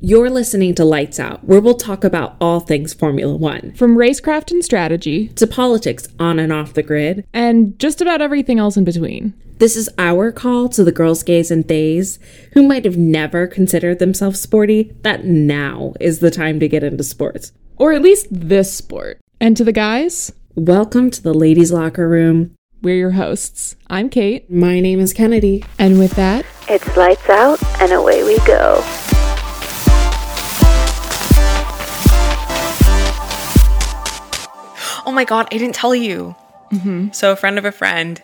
You're listening to Lights Out, where we'll talk about all things Formula One, From racecraft and strategy, to politics on and off the grid. and just about everything else in between. This is our call to the girls, gays, and theys who might have never considered themselves sporty, that now is the time to get into sports. Or at least this sport. And to the guys, Welcome to the ladies' locker room. we're your hosts. I'm Kate. My name is Kennedy. And with that, It's lights out and away we go. Oh my god, I didn't tell you. So a friend of a friend,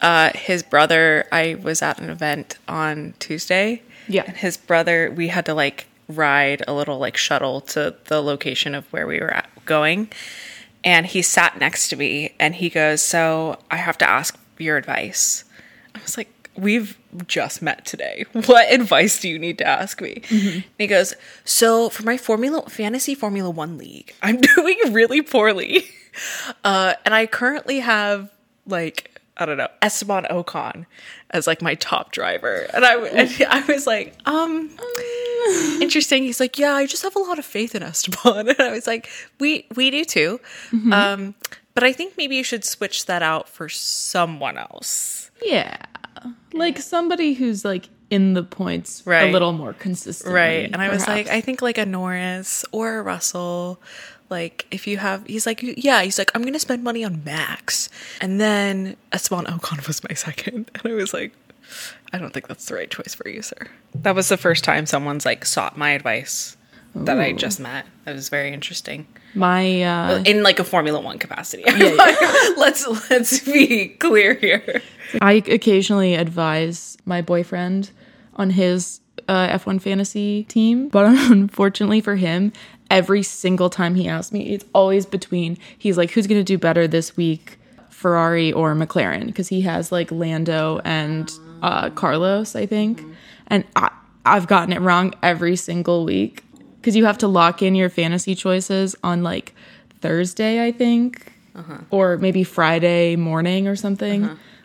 uh, his brother. I was at an event on Tuesday. Yeah. and his brother. We had to like ride a little like shuttle to the location of where we were at, going, and he sat next to me, and he goes, "So I have to ask your advice." I was like. We've just met today. What advice do you need to ask me? And he goes, So for my Formula Fantasy Formula One league, I'm doing really poorly. Uh, and I currently have like I don't know Esteban Ocon as like my top driver, and I and I was like, um, interesting. He's like, yeah, I just have a lot of faith in Esteban, and I was like, we we do too, um, but I think maybe you should switch that out for someone else. yeah. Like somebody who's like in the points Right. a little more consistent. Right. And I was like, I think like a Norris or a Russell. Like if you have, he's like, yeah, he's like, I'm gonna spend money on Max, and then Esteban Ocon was my second, and I was like, I don't think that's the right choice for you, sir. That was the first time someone's like sought my advice that I just met. That was very interesting my uh in like a Formula One capacity. let's let's be clear here. I occasionally advise my boyfriend on his uh, F1 fantasy team, but unfortunately for him, every single time he asks me, it's always between he's like, who's going to do better this week, Ferrari or McLaren? Because he has like Lando and uh, Carlos, I think. And I, I've gotten it wrong every single week because you have to lock in your fantasy choices on like Thursday, I think, or maybe Friday morning or something.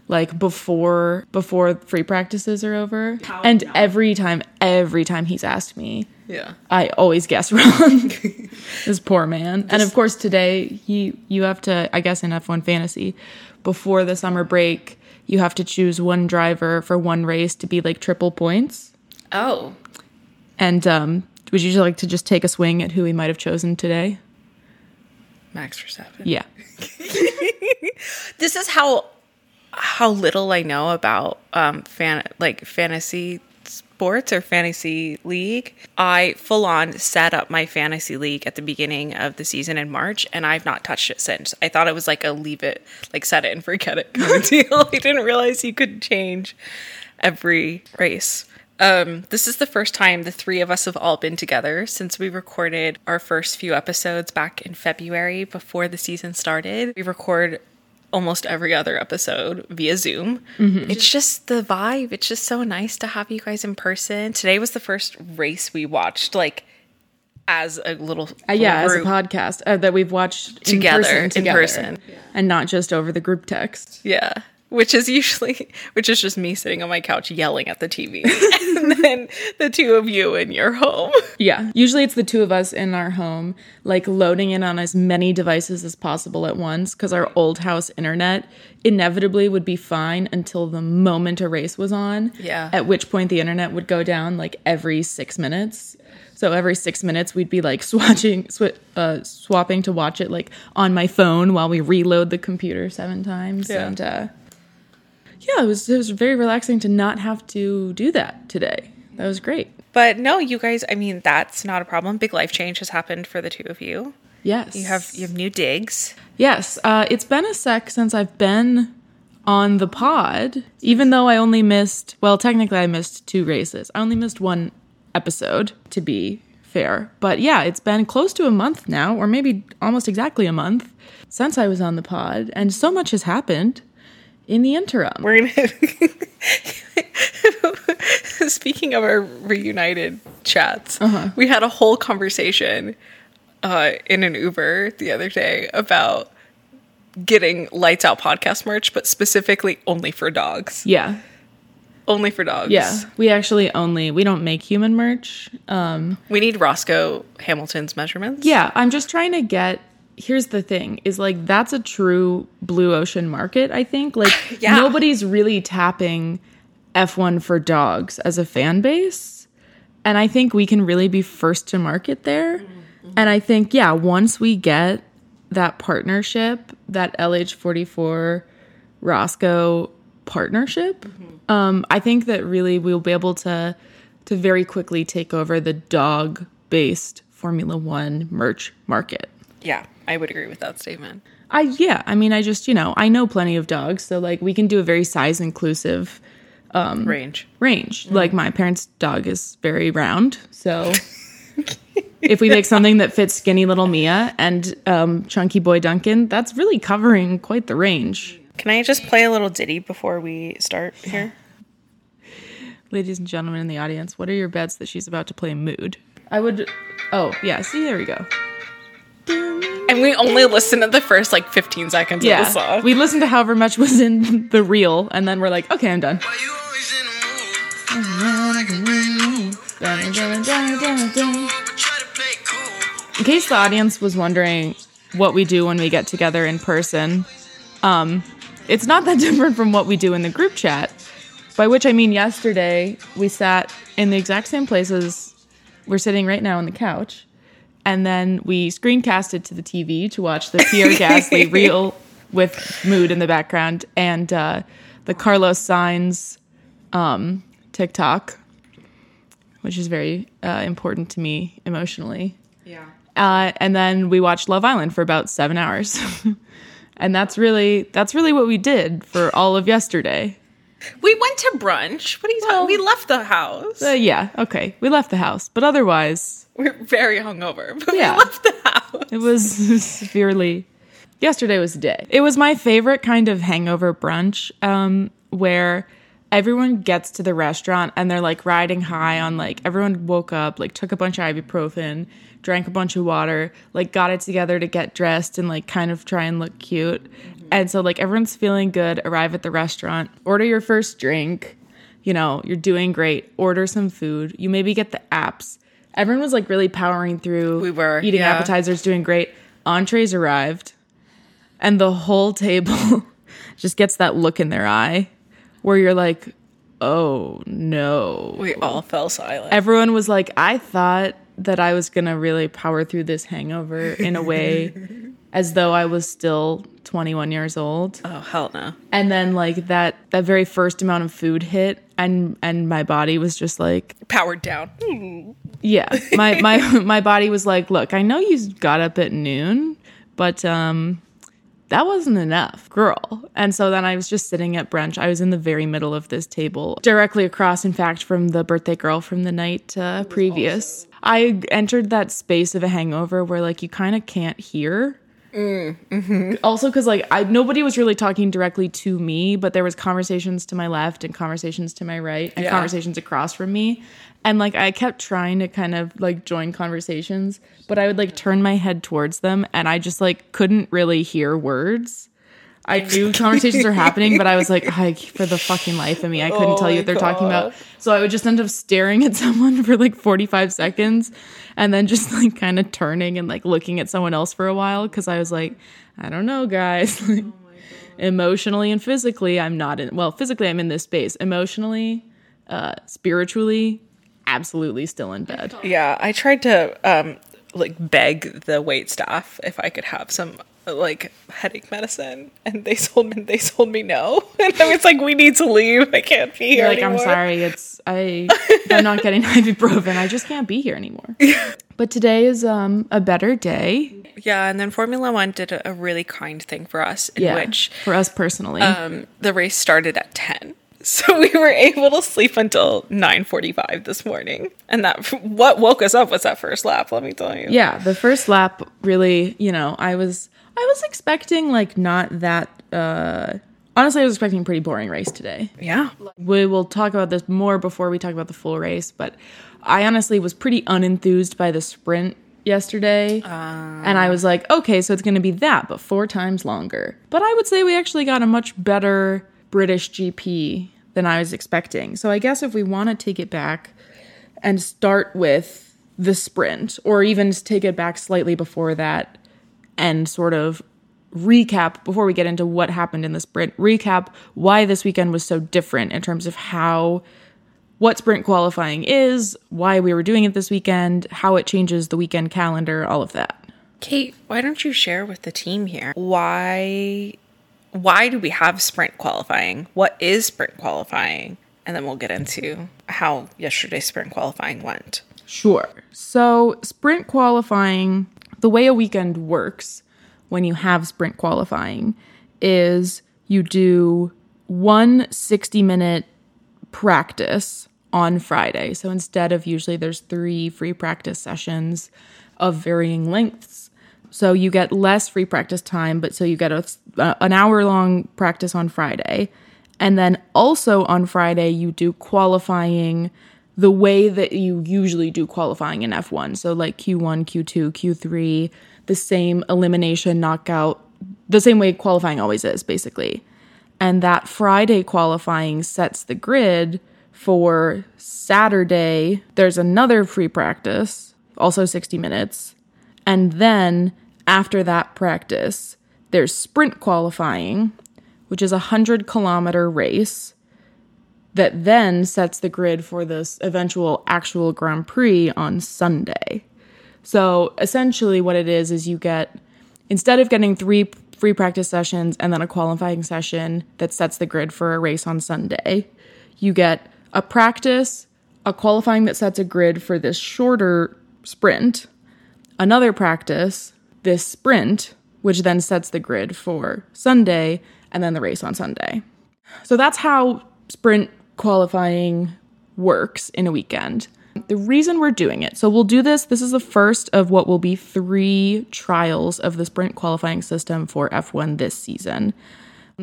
Like before before free practices are over, and every time, every time he's asked me, Yeah. I always guess wrong. this poor man. And of course, today you you have to, I guess, in F1 fantasy, before the summer break, you have to choose one driver for one race to be like triple points. Oh, And um, would you like to just take a swing at who he might have chosen today? Max Verstappen. Yeah. this is how how little I know about um fan like fantasy sports or fantasy league. I full on set up my fantasy league at the beginning of the season in March and I've not touched it since. I thought it was like a leave it like set it and forget it kind of deal. I didn't realize you could change every race. Um, this is the first time the three of us have all been together since we recorded our first few episodes back in February before the season started. We record almost every other episode via Zoom. It's just the vibe. It's just so nice to have you guys in person. Today was the first race we watched, like as a little Uh, yeah, as a podcast uh, that we've watched in Together, in together, person. and not just over the group text. Yeah. Which is usually, which is just me sitting on my couch yelling at the TV. and then the two of you in your home. Yeah, usually it's the two of us in our home, like loading in on as many devices as possible at once, because our old house internet inevitably would be fine until the moment a race was on. Yeah. At which point the internet would go down like every six minutes. So every six minutes we'd be like swatching, sw- uh, swapping to watch it like on my phone while we reload the computer seven times. Yeah. And uh, yeah, it was it was very relaxing to not have to do that today. That was great. But no, you guys, I mean, that's not a problem. Big life change has happened for the two of you. Yes. You have you have new digs. Yes, uh, it's been a sec since I've been on the pod, even though I only missed, well, technically I missed two races. I only missed one episode, to be fair. But yeah, it's been close to a month now, or maybe almost exactly a month since I was on the pod, and so much has happened in the interim. We're gonna Speaking of our reunited chats, we had a whole conversation uh, in an Uber the other day about getting lights out podcast merch, but specifically only for dogs. Yeah. only for dogs. Yeah, we actually only we don't make human merch. Um, We need Roscoe Hamilton's measurements. yeah, I'm just trying to get. Here's the thing: is like that's a true blue ocean market. I think like Yeah. nobody's really tapping F1 for dogs as a fan base, and I think we can really be first to market there. And I think yeah, once we get that partnership, that LH44 Roscoe partnership, um, I think that really we'll be able to to very quickly take over the dog based Formula One merch market. Yeah, I would agree with that statement. I yeah, I mean I just, you know, I know plenty of dogs, so like we can do a very size inclusive Range. range. Like my parents' dog is very round, so if we make something that fits skinny little Mia and um, chunky boy Duncan, that's really covering quite the range. Can I just play a little ditty before we start here? Ladies and gentlemen in the audience, what are your bets that she's about to play Mood? I would. Oh yeah, see there we go. And we only listen to the first like 15 seconds of the Yeah, song. we listened to however much was in the reel, and then we're like, okay, I'm done. Why you always in the mood? But try to play cool. In case the audience was wondering what we do when we get together in person, um, it's not that different from what we do in the group chat. By which I mean, yesterday we sat in the exact same places we're sitting right now on the couch, and then we screencasted to the TV to watch the Pierre Gasly reel with mood in the background and uh, the Carlos Sainz um, TikTok, which is very uh, important to me emotionally. yeah. Uh, and then we watched Love Island for about seven hours, and that's really that's really what we did for all of yesterday. We went to brunch. What are you Well- talking? We left the house. Uh, yeah, okay, we left the house, but otherwise We're very hungover, but Yeah. we left the house. it was severely. Yesterday was the day. It was my favorite kind of hangover brunch, um, where everyone gets to the restaurant and they're like riding high on like everyone woke up, like took a bunch of ibuprofen, drank a bunch of water, like got it together to get dressed and like kind of try and look cute. And so like everyone's feeling good, arrive at the restaurant, order your first drink, you know, you're doing great, order some food, you maybe get the apps. Everyone was like really powering through. We were, eating yeah. appetizers, doing great. Entrees arrived, and the whole table just gets that look in their eye where you're like, oh no. We all fell silent. Everyone was like, I thought that I was gonna really power through this hangover in a way as though I was still 21 years old. oh hell no! And then like that that very first amount of food hit and and my body was just like Powered down. yeah my my my body was like look i know you got up at noon but um that wasn't enough girl and so then i was just sitting at brunch i was in the very middle of this table directly across in fact from the birthday girl from the night uh, previous i entered that space of a hangover where like you kind of can't hear Mm, mm-hmm. also because like I nobody was really talking directly to me, but there was conversations to my left and conversations to my right and Yeah. conversations across from me, and like I kept trying to kind of like join conversations, but I would like turn my head towards them and I just like couldn't really hear words. I knew conversations were happening, but I was like, I, for the fucking life of me, I couldn't Oh tell you what they're talking about. So I would just end up staring at someone for like 45 seconds and then just like kind of turning and like looking at someone else for a while because I was like, I don't know, guys. Like, emotionally and physically, I'm not in, well, physically, I'm in this space. Emotionally, uh, spiritually, absolutely still in bed. Yeah, I tried to um like beg the wait staff if I could have some like headache medicine, and they told me they told me no, and I was like, "We need to leave. I can't be here like anymore." I'm sorry, it's I I'm not getting ibuprofen. I just can't be here anymore. But today is um a better day. Yeah, and then Formula One did a, a really kind thing for us, in Yeah, which for us personally. um the race started at ten. So we were able to sleep until 9:45 this morning. And that what woke us up was that first lap, let me tell you. yeah, the first lap really, you know, I was I was expecting like not that uh honestly I was expecting a pretty boring race today. Yeah. We will talk about this more before we talk about the full race, but I honestly was pretty unenthused by the sprint yesterday. and I was like, okay, so it's going to be that, but four times longer. But I would say we actually got a much better British GP than I was expecting. So I guess if we want to take it back and start with the sprint, or even take it back slightly before that and sort of recap before we get into what happened in the sprint, recap why this weekend was so different in terms of how what sprint qualifying is, why we were doing it this weekend, how it changes the weekend calendar, all of that. Kate, why don't you share with the team here why why do we have sprint qualifying? What is sprint qualifying? And then we'll get into how yesterday's sprint qualifying went. Sure. So, sprint qualifying, the way a weekend works when you have sprint qualifying is you do one 60 minute practice on Friday. So, instead of usually there's three free practice sessions of varying lengths. So, you get less free practice time, but so you get a, uh, an hour long practice on Friday. And then also on Friday, you do qualifying the way that you usually do qualifying in F1. So, like Q1, Q2, Q3, the same elimination knockout, the same way qualifying always is, basically. And that Friday qualifying sets the grid for Saturday. There's another free practice, also 60 minutes. And then after that practice, there's sprint qualifying, which is a 100 kilometer race that then sets the grid for this eventual actual Grand Prix on Sunday. So essentially, what it is is you get, instead of getting three free practice sessions and then a qualifying session that sets the grid for a race on Sunday, you get a practice, a qualifying that sets a grid for this shorter sprint, another practice, this sprint, which then sets the grid for Sunday, and then the race on Sunday. So that's how sprint qualifying works in a weekend. The reason we're doing it, so we'll do this, this is the first of what will be three trials of the sprint qualifying system for F1 this season.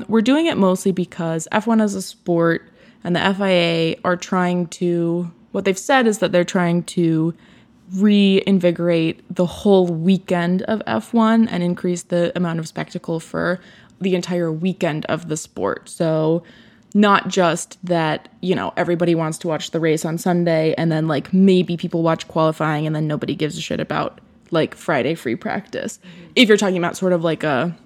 We're doing it mostly because F1 as a sport and the FIA are trying to, what they've said is that they're trying to reinvigorate the whole weekend of F1 and increase the amount of spectacle for the entire weekend of the sport. So, not just that, you know, everybody wants to watch the race on Sunday and then like maybe people watch qualifying and then nobody gives a shit about like Friday free practice. Mm-hmm. If you're talking about sort of like a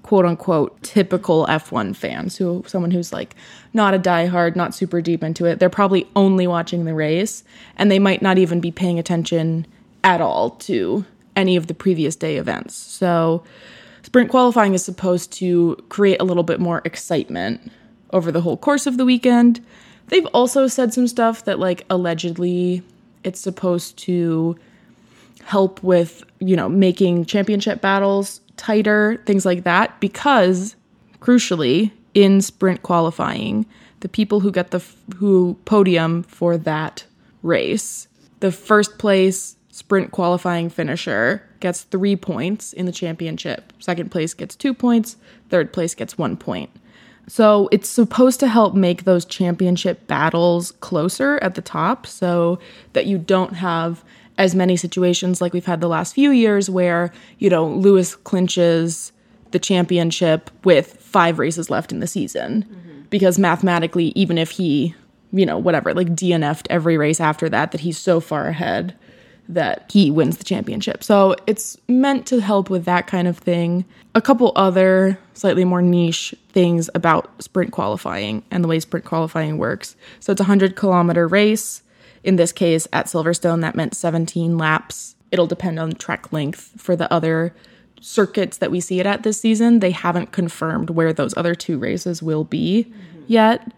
quote unquote typical F1 fan, so someone who's like not a diehard, not super deep into it, they're probably only watching the race and they might not even be paying attention at all to any of the previous day events. So, sprint qualifying is supposed to create a little bit more excitement over the whole course of the weekend. They've also said some stuff that, like, allegedly it's supposed to help with, you know, making championship battles tighter, things like that, because crucially, in sprint qualifying, the people who get the f- who podium for that race, the first place sprint qualifying finisher gets 3 points in the championship. Second place gets 2 points, third place gets 1 point. So it's supposed to help make those championship battles closer at the top so that you don't have as many situations like we've had the last few years where, you know, Lewis clinches the championship with five races left in the season. Mm-hmm. Because mathematically, even if he, you know, whatever, like DNF'd every race after that, that he's so far ahead that he wins the championship. So it's meant to help with that kind of thing. A couple other slightly more niche things about sprint qualifying and the way sprint qualifying works. So it's a 100 kilometer race. In this case, at Silverstone, that meant 17 laps. It'll depend on track length for the other circuits that we see it at this season. They haven't confirmed where those other two races will be yet.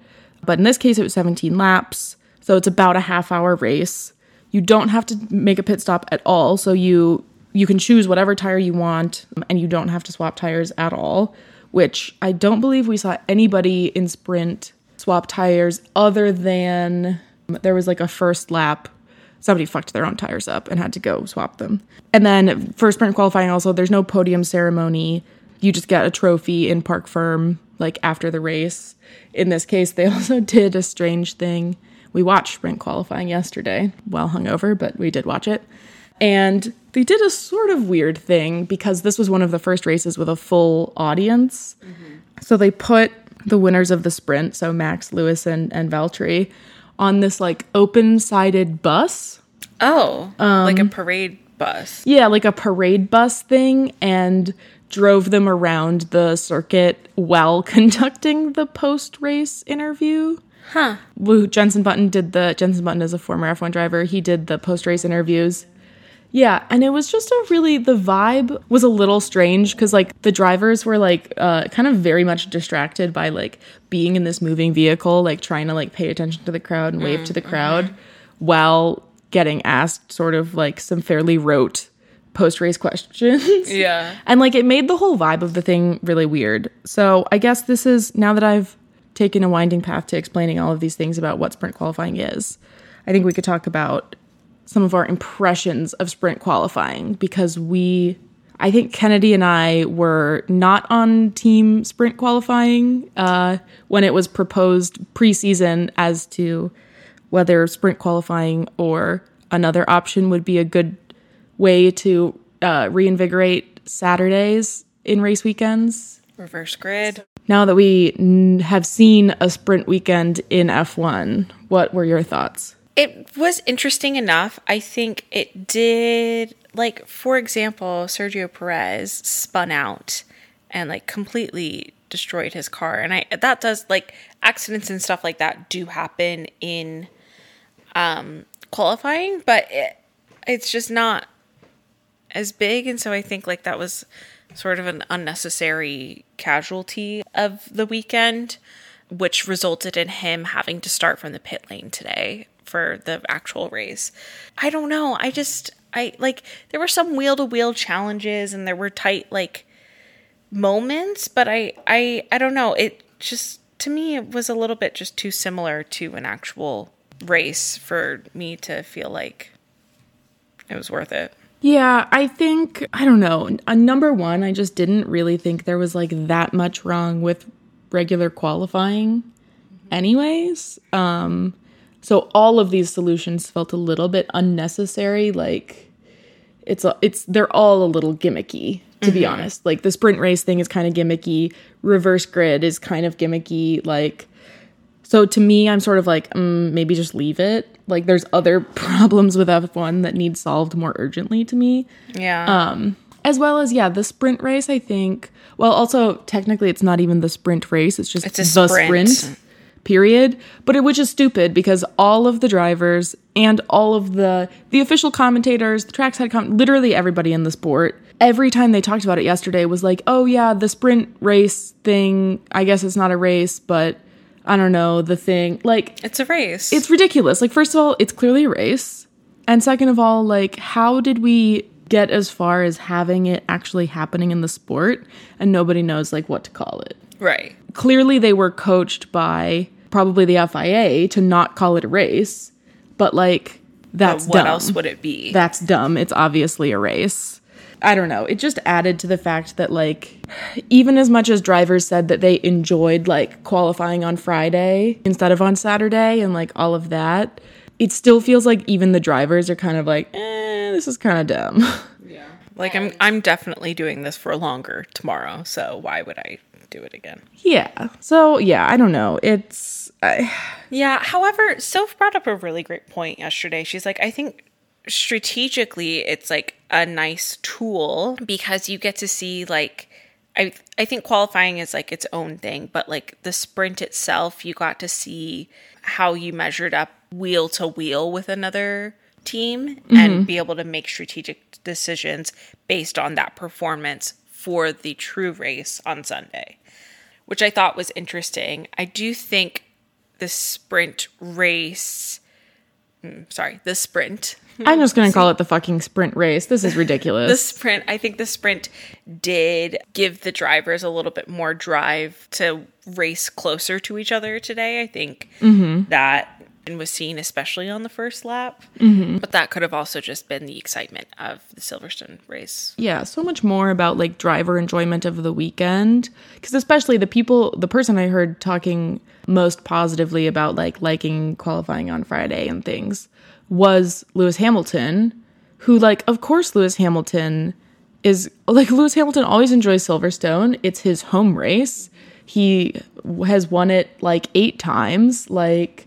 But in this case, it was 17 laps. So it's about a half hour race. You don't have to make a pit stop at all. So you you can choose whatever tire you want and you don't have to swap tires at all, which I don't believe we saw anybody in sprint swap tires other than um, there was like a first lap somebody fucked their own tires up and had to go swap them. And then for sprint qualifying also there's no podium ceremony. You just get a trophy in Parc Fermé like after the race. In this case they also did a strange thing. We watched sprint qualifying yesterday, well hungover, but we did watch it. And they did a sort of weird thing because this was one of the first races with a full audience. So they put the winners of the sprint, so Max, Lewis, and, and Valtteri, on this like open sided bus. Oh, like a um, parade bus. Yeah, like a parade bus thing, and drove them around the circuit while conducting the post race interview. Huh. Woo, Jensen Button did the Jensen Button is a former F1 driver. He did the post race interviews. Yeah, and it was just a really the vibe was a little strange because like the drivers were like uh, kind of very much distracted by like being in this moving vehicle, like trying to like pay attention to the crowd and wave to the crowd while getting asked sort of like some fairly rote post race questions. Yeah. And like it made the whole vibe of the thing really weird. So I guess this is now that I've taken a winding path to explaining all of these things about what sprint qualifying is, I think we could talk about some of our impressions of sprint qualifying because we I think Kennedy and I were not on team sprint qualifying uh, when it was proposed preseason as to whether sprint qualifying or another option would be a good way to uh, reinvigorate Saturdays in race weekends. Reverse grid. Now that we have seen a sprint weekend in F1, what were your thoughts? It was interesting enough. I think it did, like, for example, Sergio Perez spun out and, like, completely destroyed his car. And I, that does, like, accidents and stuff like that do happen in um, qualifying, but it, it's just not as big. And so I think, like, that was sort of an unnecessary casualty of the weekend, which resulted in him having to start from the pit lane today for the actual race. I don't know. I just I like there were some wheel to wheel challenges and there were tight like moments, but I I I don't know. It just to me it was a little bit just too similar to an actual race for me to feel like it was worth it. Yeah, I think, I don't know. Uh, number one, I just didn't really think there was like that much wrong with regular qualifying, anyways. Um, so all of these solutions felt a little bit unnecessary. Like, it's a, it's they're all a little gimmicky to be honest. Like the sprint race thing is kind of gimmicky. Reverse grid is kind of gimmicky. Like so to me, I'm sort of like mm, maybe just leave it. Like there's other problems with F1 that need solved more urgently to me. Yeah. Um As well as yeah, the sprint race. I think. Well, also technically, it's not even the sprint race. It's just It's the sprint. sprint. Period. But it which is stupid because all of the drivers and all of the the official commentators, the trackside com, literally everybody in the sport, every time they talked about it yesterday was like, "Oh yeah, the sprint race thing. I guess it's not a race, but I don't know the thing." Like it's a race. it's ridiculous. Like, first of all, it's clearly a race. And second of all, like, how did we get as far as having it actually happening in the sport and nobody knows, like, what to call it? right. Clearly, they were coached by probably the FIA to not call it a race, but, like, that's What dumb. else would it be? That's dumb. It's obviously a race. I don't know. It just added to the fact that, like, even as much as drivers said that they enjoyed, like, qualifying on Friday instead of on Saturday and, like, all of that, it still feels like even the drivers are kind of like, eh, this is kind of dumb. Yeah. Like I'm I'm definitely doing this for longer tomorrow, so why would I do it again? yeah. So, yeah, I don't know. It's. I, Yeah, however, Soph brought up a really great point yesterday. She's like, I think strategically it's like a nice tool because you get to see like I I think qualifying is like its own thing, but like the sprint itself, you got to see how you measured up wheel to wheel with another team and be able to make strategic decisions based on that performance for the true race on Sunday, which I thought was interesting. I do think the sprint race, mm, sorry, the sprint, I'm just going to call it the fucking sprint race. This is ridiculous. the sprint, I think the sprint did give the drivers a little bit more drive to race closer to each other today. I think mm-hmm. that was seen especially on the first lap, mm-hmm. but that could have also just been the excitement of the Silverstone race. yeah so much more about like driver enjoyment of the weekend because especially the people the person i heard talking most positively about like liking qualifying on friday and things was lewis hamilton who like of course lewis hamilton is like lewis hamilton always enjoys silverstone it's his home race he has won it like eight times. Like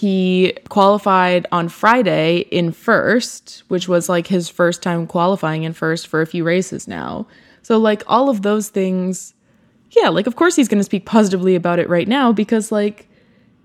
he qualified on Friday in first, which was like his first time qualifying in first for a few races now. So like all of those things, yeah, like of course he's going to speak positively about it right now because like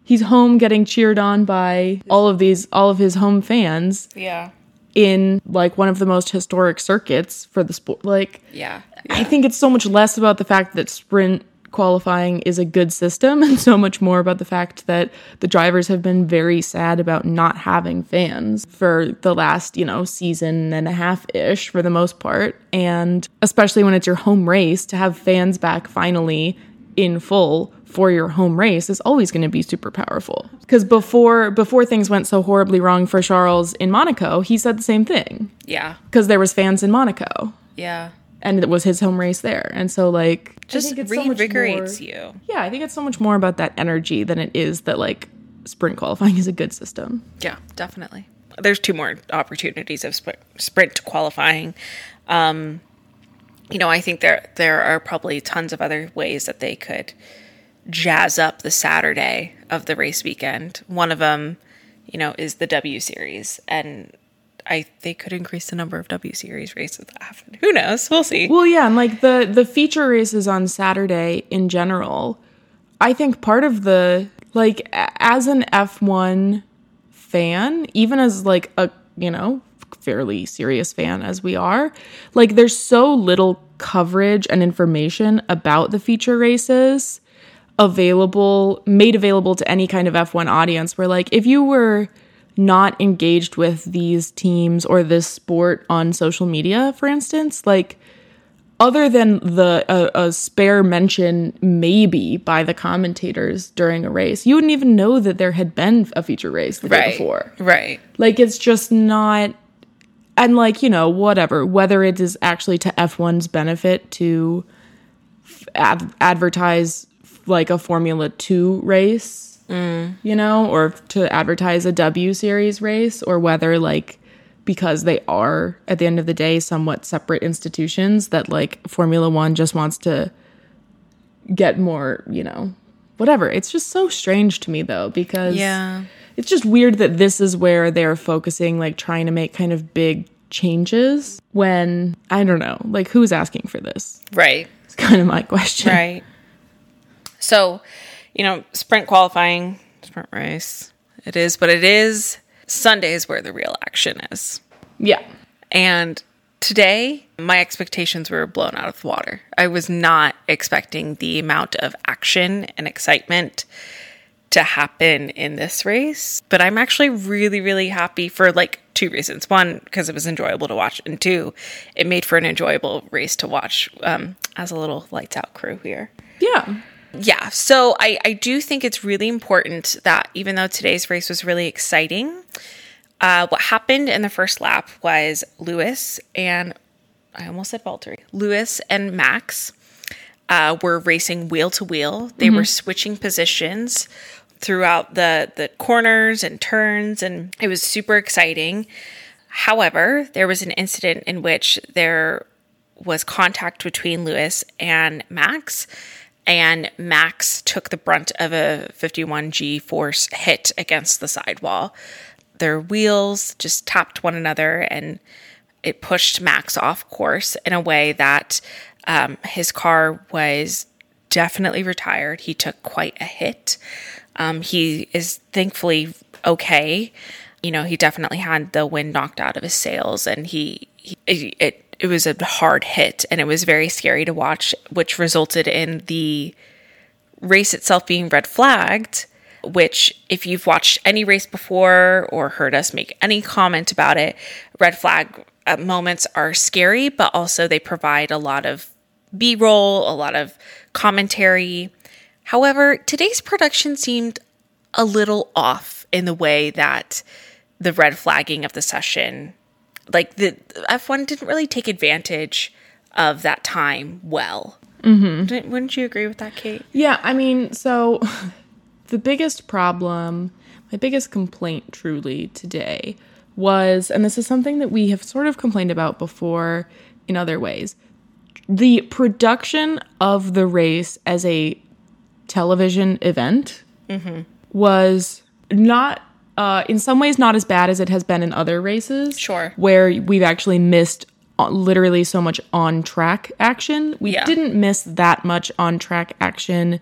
he's home getting cheered on by all of these all of his home fans Yeah. in like one of the most historic circuits for the sport. Like Yeah. I think it's so much less about the fact that sprint qualifying is a good system and so much more about the fact that the drivers have been very sad about not having fans for the last, you know, season and a half ish for the most part. And especially when it's your home race, to have fans back finally in full for your home race is always going to be super powerful. Because before before things went so horribly wrong for Charles in Monaco, he said the same thing Yeah. because there was fans in Monaco Yeah. And it was his home race there. And so like I Just think it's so reinvigorates more- you. Yeah, I think it's so much more about that energy than it is that like sprint qualifying is a good system. Yeah, definitely. There's two more opportunities of sprint, sprint qualifying. Um, you know, I think there there are probably tons of other ways that they could jazz up the Saturday of the race weekend. One of them, you know, is the W Series, and I they could increase the number of W Series races that happen. Who knows? We'll see. Well, yeah, and like the the feature races on Saturday in general, I think part of the like as an F1 fan, even as like a, you know, fairly serious fan as we are, like there's so little coverage and information about the feature races available made available to any kind of F1 audience where like if you were not engaged with these teams or this sport on social media for instance like other than the a, a spare mention maybe by the commentators during a race you wouldn't even know that there had been a feature race the day before Right. like it's just not and like, you know, whatever, whether it is actually to F1's benefit to f- ad- advertise like a Formula 2 race, Mm. you know, or to advertise a W series race or whether like because they are at the end of the day somewhat separate institutions that like Formula 1 just wants to get more, you know, whatever. It's just so strange to me though because Yeah. it's just weird that this is where they're focusing like trying to make kind of big changes when I don't know, like who's asking for this? Right. It's kind of my question. Right. So, you know, sprint qualifying, sprint race, it is, but it is Sunday is where the real action is. Yeah. And today, my expectations were blown out of the water. I was not expecting the amount of action and excitement to happen in this race, but I'm actually really, really happy for like two reasons. One, because it was enjoyable to watch, and two, it made for an enjoyable race to watch um, as a little lights out crew here. Yeah. Yeah, so I, I do think it's really important that even though today's race was really exciting, uh, what happened in the first lap was Lewis and I almost said Valtteri. Lewis and Max uh, were racing wheel to wheel. They were switching positions throughout the the corners and turns, and it was super exciting. However, there was an incident in which there was contact between Lewis and Max, and Max took the brunt of a 51G force hit against the sidewall. Their wheels just tapped one another, and it pushed Max off course in a way that um, his car was definitely retired. He took quite a hit. Um, he is thankfully okay. You know, he definitely had the wind knocked out of his sails, and he, he it, it was a hard hit, and it was very scary to watch, which resulted in the race itself being red flagged. Which, if you've watched any race before or heard us make any comment about it, red flag uh, moments are scary, but also they provide a lot of B roll, a lot of commentary. However, today's production seemed a little off in the way that the red flagging of the session, like the F1 didn't really take advantage of that time well. Mm-hmm. Wouldn't you agree with that, Kate? Yeah, I mean, so the biggest problem, my biggest complaint truly today was, and this is something that we have sort of complained about before in other ways, the production of the race as a television event was not uh, in some ways not as bad as it has been in other races Sure. where we've actually missed uh, literally so much on track action we Yeah. didn't miss that much on track action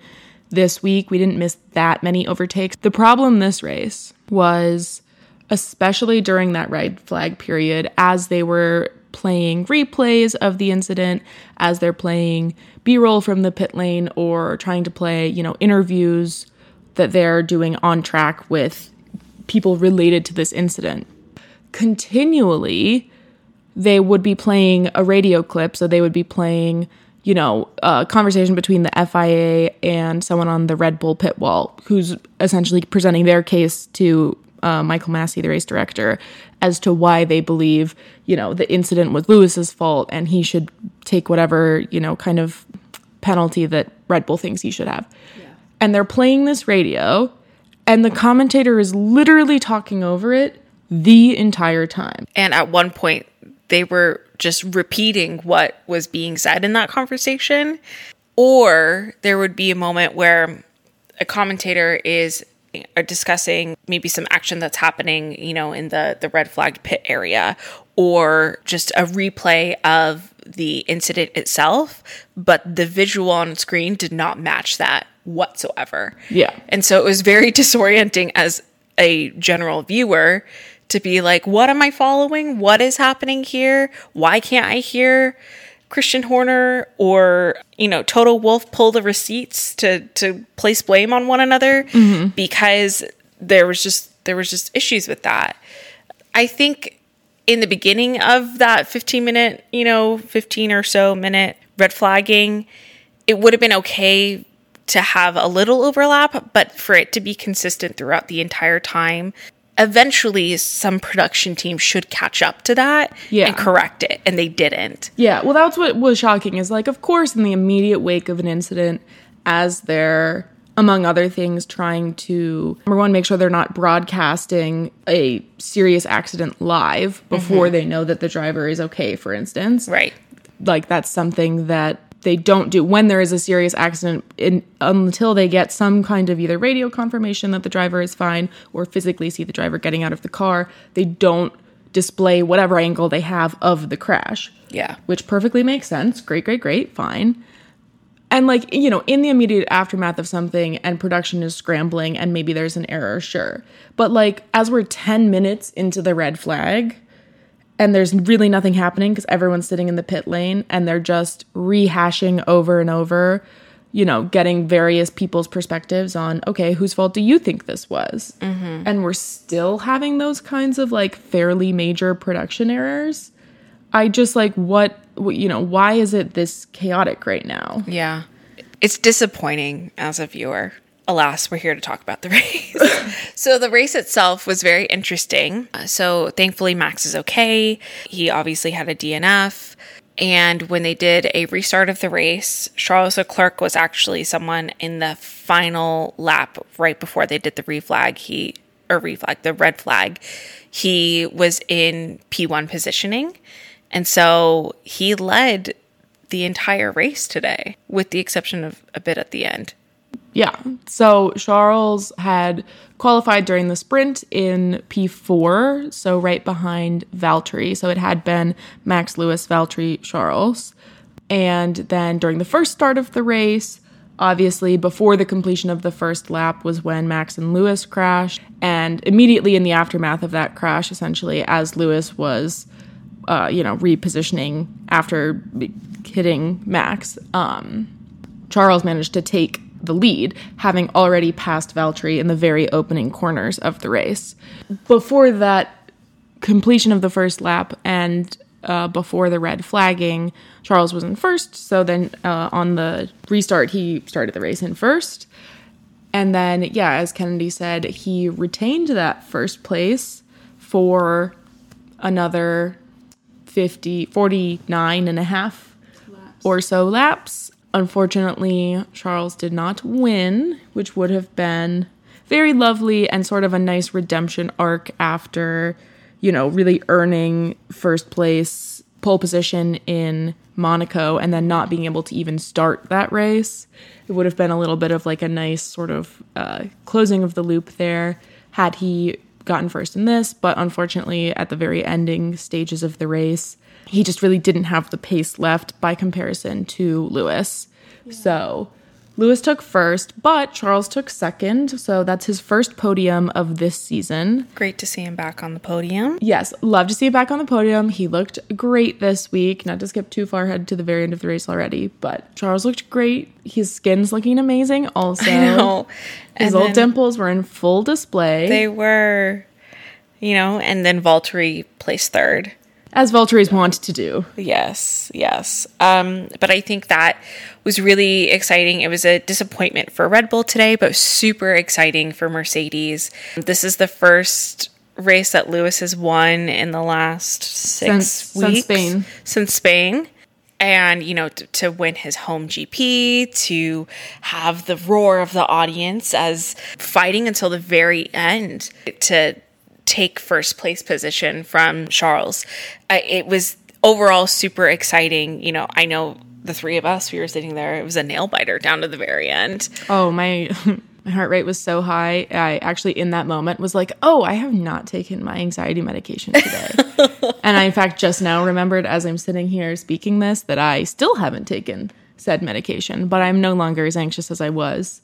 this week we didn't miss that many overtakes the problem this race was especially during that red flag period as they were playing replays of the incident as they're playing b-roll from the pit lane or trying to play you know interviews that they're doing on track with people related to this incident. Continually they would be playing a radio clip so they would be playing you know a conversation between the FIA and someone on the Red Bull pit wall who's essentially presenting their case to uh, Michael Masi the race director as to why they believe you know the incident was Lewis's fault and he should take whatever you know kind of penalty that Red Bull thinks he should have. And they're playing this radio and the commentator is literally talking over it the entire time And at one point, they were just repeating what was being said in that conversation. Or there would be a moment where a commentator is uh, discussing maybe some action that's happening, you know, in the the red flagged pit area or just a replay of the incident itself, but the visual on screen did not match that whatsoever. Yeah. And so it was very disorienting as a general viewer to be like, what am I following? What is happening here? Why can't I hear Christian Horner or, you know, Toto Wolff pull the receipts to to place blame on one another mm-hmm. because there was just there was just issues with that. I think in the beginning of that 15 minute, you know, 15 or so minute red flagging, it would have been okay to have a little overlap, but for it to be consistent throughout the entire time, eventually some production team should catch up to that Yeah. and correct it. And they didn't. Yeah, well, that's what was shocking is like, of course, in the immediate wake of an incident, as they're, among other things, trying to, number one, make sure they're not broadcasting a serious accident live before mm-hmm. they know that the driver is okay, for instance. Right. Like, that's something that they don't do when there is a serious accident in, until they get some kind of either radio confirmation that the driver is fine or physically see the driver getting out of the car. They don't display whatever angle they have of the crash Yeah. which perfectly makes sense. Great, great, great, fine. And like, you know, in the immediate aftermath of something and production is scrambling and maybe there's an error, sure. But like as we're 10 minutes into the red flag and there's really nothing happening because everyone's sitting in the pit lane and they're just rehashing over and over, you know, getting various people's perspectives on, okay, whose fault do you think this was? Mm-hmm. And we're still having those kinds of like fairly major production errors. I just like what what- you know, why is it this chaotic right now? Yeah. It's disappointing as a viewer. Alas, we're here to talk about the race. so, the race itself was very interesting. Uh, So, thankfully, Max is okay. He obviously had a DNF. And when they did a restart of the race, Charles Leclerc was actually someone in the final lap right before they did the reflag. He, or reflag, the red flag. He was in P1 positioning. And so he led the entire race today, with the exception of a bit at the end. Yeah. So Charles had qualified during the sprint in P4, so right behind Valtteri. So it had been Max Lewis, Valtteri, Charles. And then during the first start of the race, obviously before the completion of the first lap was when Max and Lewis crashed. And immediately in the aftermath of that crash, essentially, as Lewis was uh, you know, repositioning after hitting Max, um, Charles managed to take the lead, having already passed Valtteri in the very opening corners of the race. Before that completion of the first lap and uh, before the red flagging, Charles was in first. So then uh, on the restart, he started the race in first. And then, yeah, as Kennedy said, he retained that first place for another 50, 49 and a half or so laps. Unfortunately, Charles did not win, which would have been very lovely and sort of a nice redemption arc after, you know, really earning first place pole position in Monaco and then not being able to even start that race. It would have been a little bit of like a nice sort of uh, closing of the loop there had he gotten first in this. But unfortunately, at the very ending stages of the race, he just really didn't have the pace left by comparison to Lewis. So Lewis took first, but Charles took second. So that's his first podium of this season. Great to see him back on the podium. Yes, love to see him back on the podium. He looked great this week. Not to skip too far ahead to the very end of the race already, but Charles looked great. His skin's looking amazing also. know. His old dimples were in full display. They were, you know, and then Valtteri placed third. As Valtteri's want to do. Yes, yes. Um, but I think that was really exciting. It was a disappointment for Red Bull today, but super exciting for Mercedes. This is the first race that Lewis has won in the last six Since- since weeks Spain. Since Spain. And, you know, t- to win his home GP, to have the roar of the audience as fighting until the very end to take first place position from Charles. Uh, it was overall super exciting. You know, I know the three of us, we were sitting there, it was a nail biter down to the very end. Oh, my my heart rate was so high. I actually in that moment was like, "Oh, I have not taken my anxiety medication today." and I in fact just now remembered as I'm sitting here speaking this that I still haven't taken said medication, but I'm no longer as anxious as I was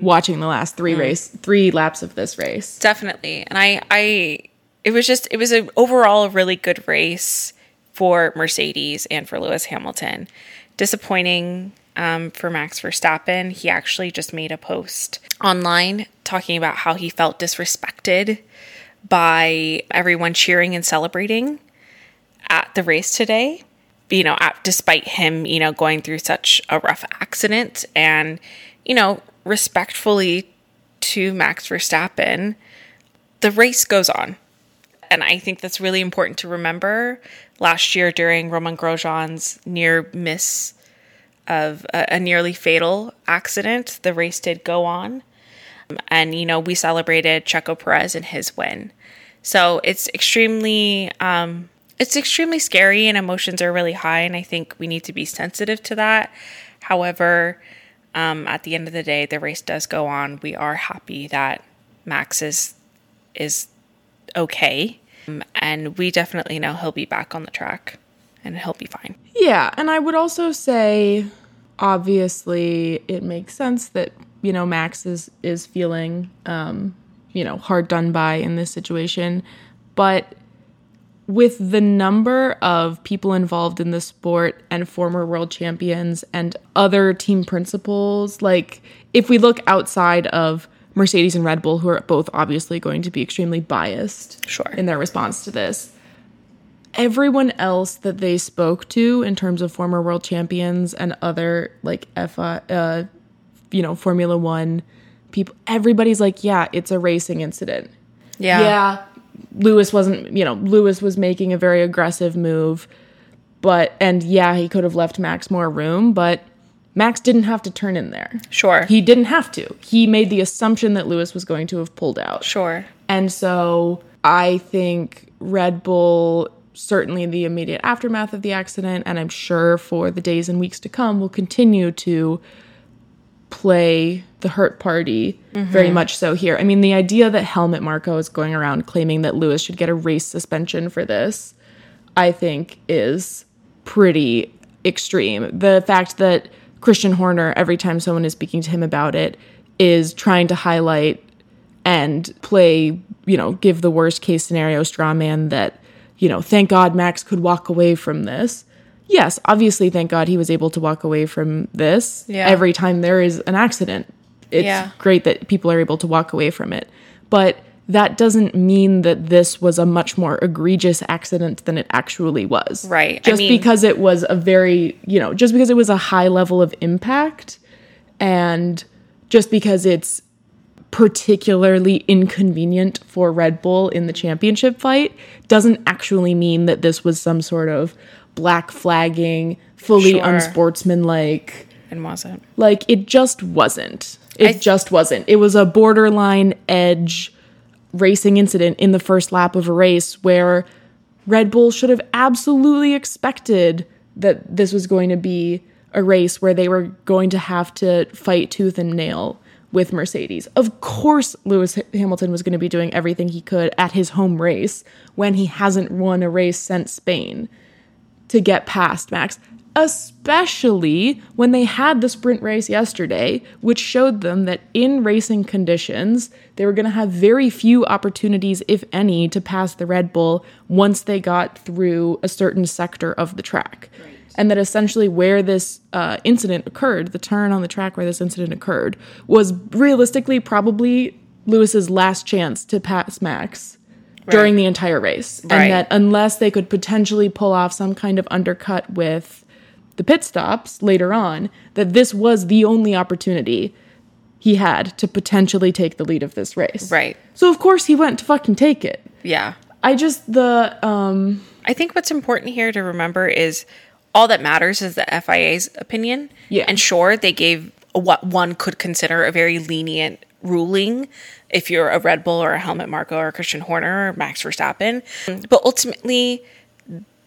watching the last 3 race 3 laps of this race. Definitely. And I, I, it was just, it was an overall a really good race for Mercedes and for Lewis Hamilton. Disappointing um, for Max Verstappen. He actually just made a post online talking about how he felt disrespected by everyone cheering and celebrating at the race today. You know, at, despite him, you know, going through such a rough accident and, you know, respectfully to Max Verstappen, the race goes on. And I think that's really important to remember. Last year, during Romain Grosjean's near miss of a, a nearly fatal accident, the race did go on. And, you know, we celebrated Checo Perez and his win. So it's extremely, um, it's extremely scary and emotions are really high. And I think we need to be sensitive to that. However, um, at the end of the day, the race does go on. We are happy that Max is is okay, Um, and we definitely know he'll be back on the track, and he'll be fine. Yeah, and I would also say obviously it makes sense that, you know, Max is is feeling um, you know, hard done by in this situation, but with the number of people involved in the sport and former world champions and other team principals, like if we look outside of Mercedes and Red Bull, who are both obviously going to be extremely biased Sure. in their response to this, everyone else that they spoke to in terms of former world champions and other like F1, uh, you know, Formula One people, everybody's like, yeah, it's a racing incident. Yeah, Lewis wasn't, you know, Lewis was making a very aggressive move, but, and yeah, he could have left Max more room, but Max didn't have to turn in there. Sure. He didn't have to. He made the assumption that Lewis was going to have pulled out. sure. And so I think Red Bull, certainly in the immediate aftermath of the accident, and I'm sure for the days and weeks to come, will continue to play the hurt party very mm-hmm. much so here. I mean, the idea that Helmut Marko is going around claiming that Lewis should get a race suspension for this, I think is pretty extreme. The fact that Christian Horner, every time someone is speaking to him about it, is trying to highlight and play, you know, give the worst case scenario straw man that, you know, thank God Max could walk away from this. Yes, obviously, thank God he was able to walk away from this. Yeah. Every time there is an accident, it's Yeah. great that people are able to walk away from it. But that doesn't mean that this was a much more egregious accident than it actually was. Right. I Just mean- because it was a very, you know, just because it was a high level of impact and just because it's particularly inconvenient for Red Bull in the championship fight doesn't actually mean that this was some sort of black flagging, fully Sure. unsportsmanlike. And wasn't. Like it just wasn't. It I- just wasn't. It was a borderline edge racing incident in the first lap of a race where Red Bull should have absolutely expected that this was going to be a race where they were going to have to fight tooth and nail with Mercedes. Of course, Lewis Hamilton was going to be doing everything he could at his home race when he hasn't won a race since Spain to get past Max, especially when they had the sprint race yesterday, which showed them that in racing conditions, they were going to have very few opportunities, if any, to pass the Red Bull once they got through a certain sector of the track. And that essentially where this uh, incident occurred, the turn on the track where this incident occurred, was realistically probably Lewis's last chance to pass Max during the entire race. Right. And that unless they could potentially pull off some kind of undercut with the pit stops later on, that this was the only opportunity he had to potentially take the lead of this race. Right. So of course he went to fucking take it. Yeah. I just the um I think what's important here to remember is all that matters is the FIA's opinion. Yeah. And sure, they gave what one could consider a very lenient ruling if you're a Red Bull or a Helmut Marko or Christian Horner or Max Verstappen. But ultimately,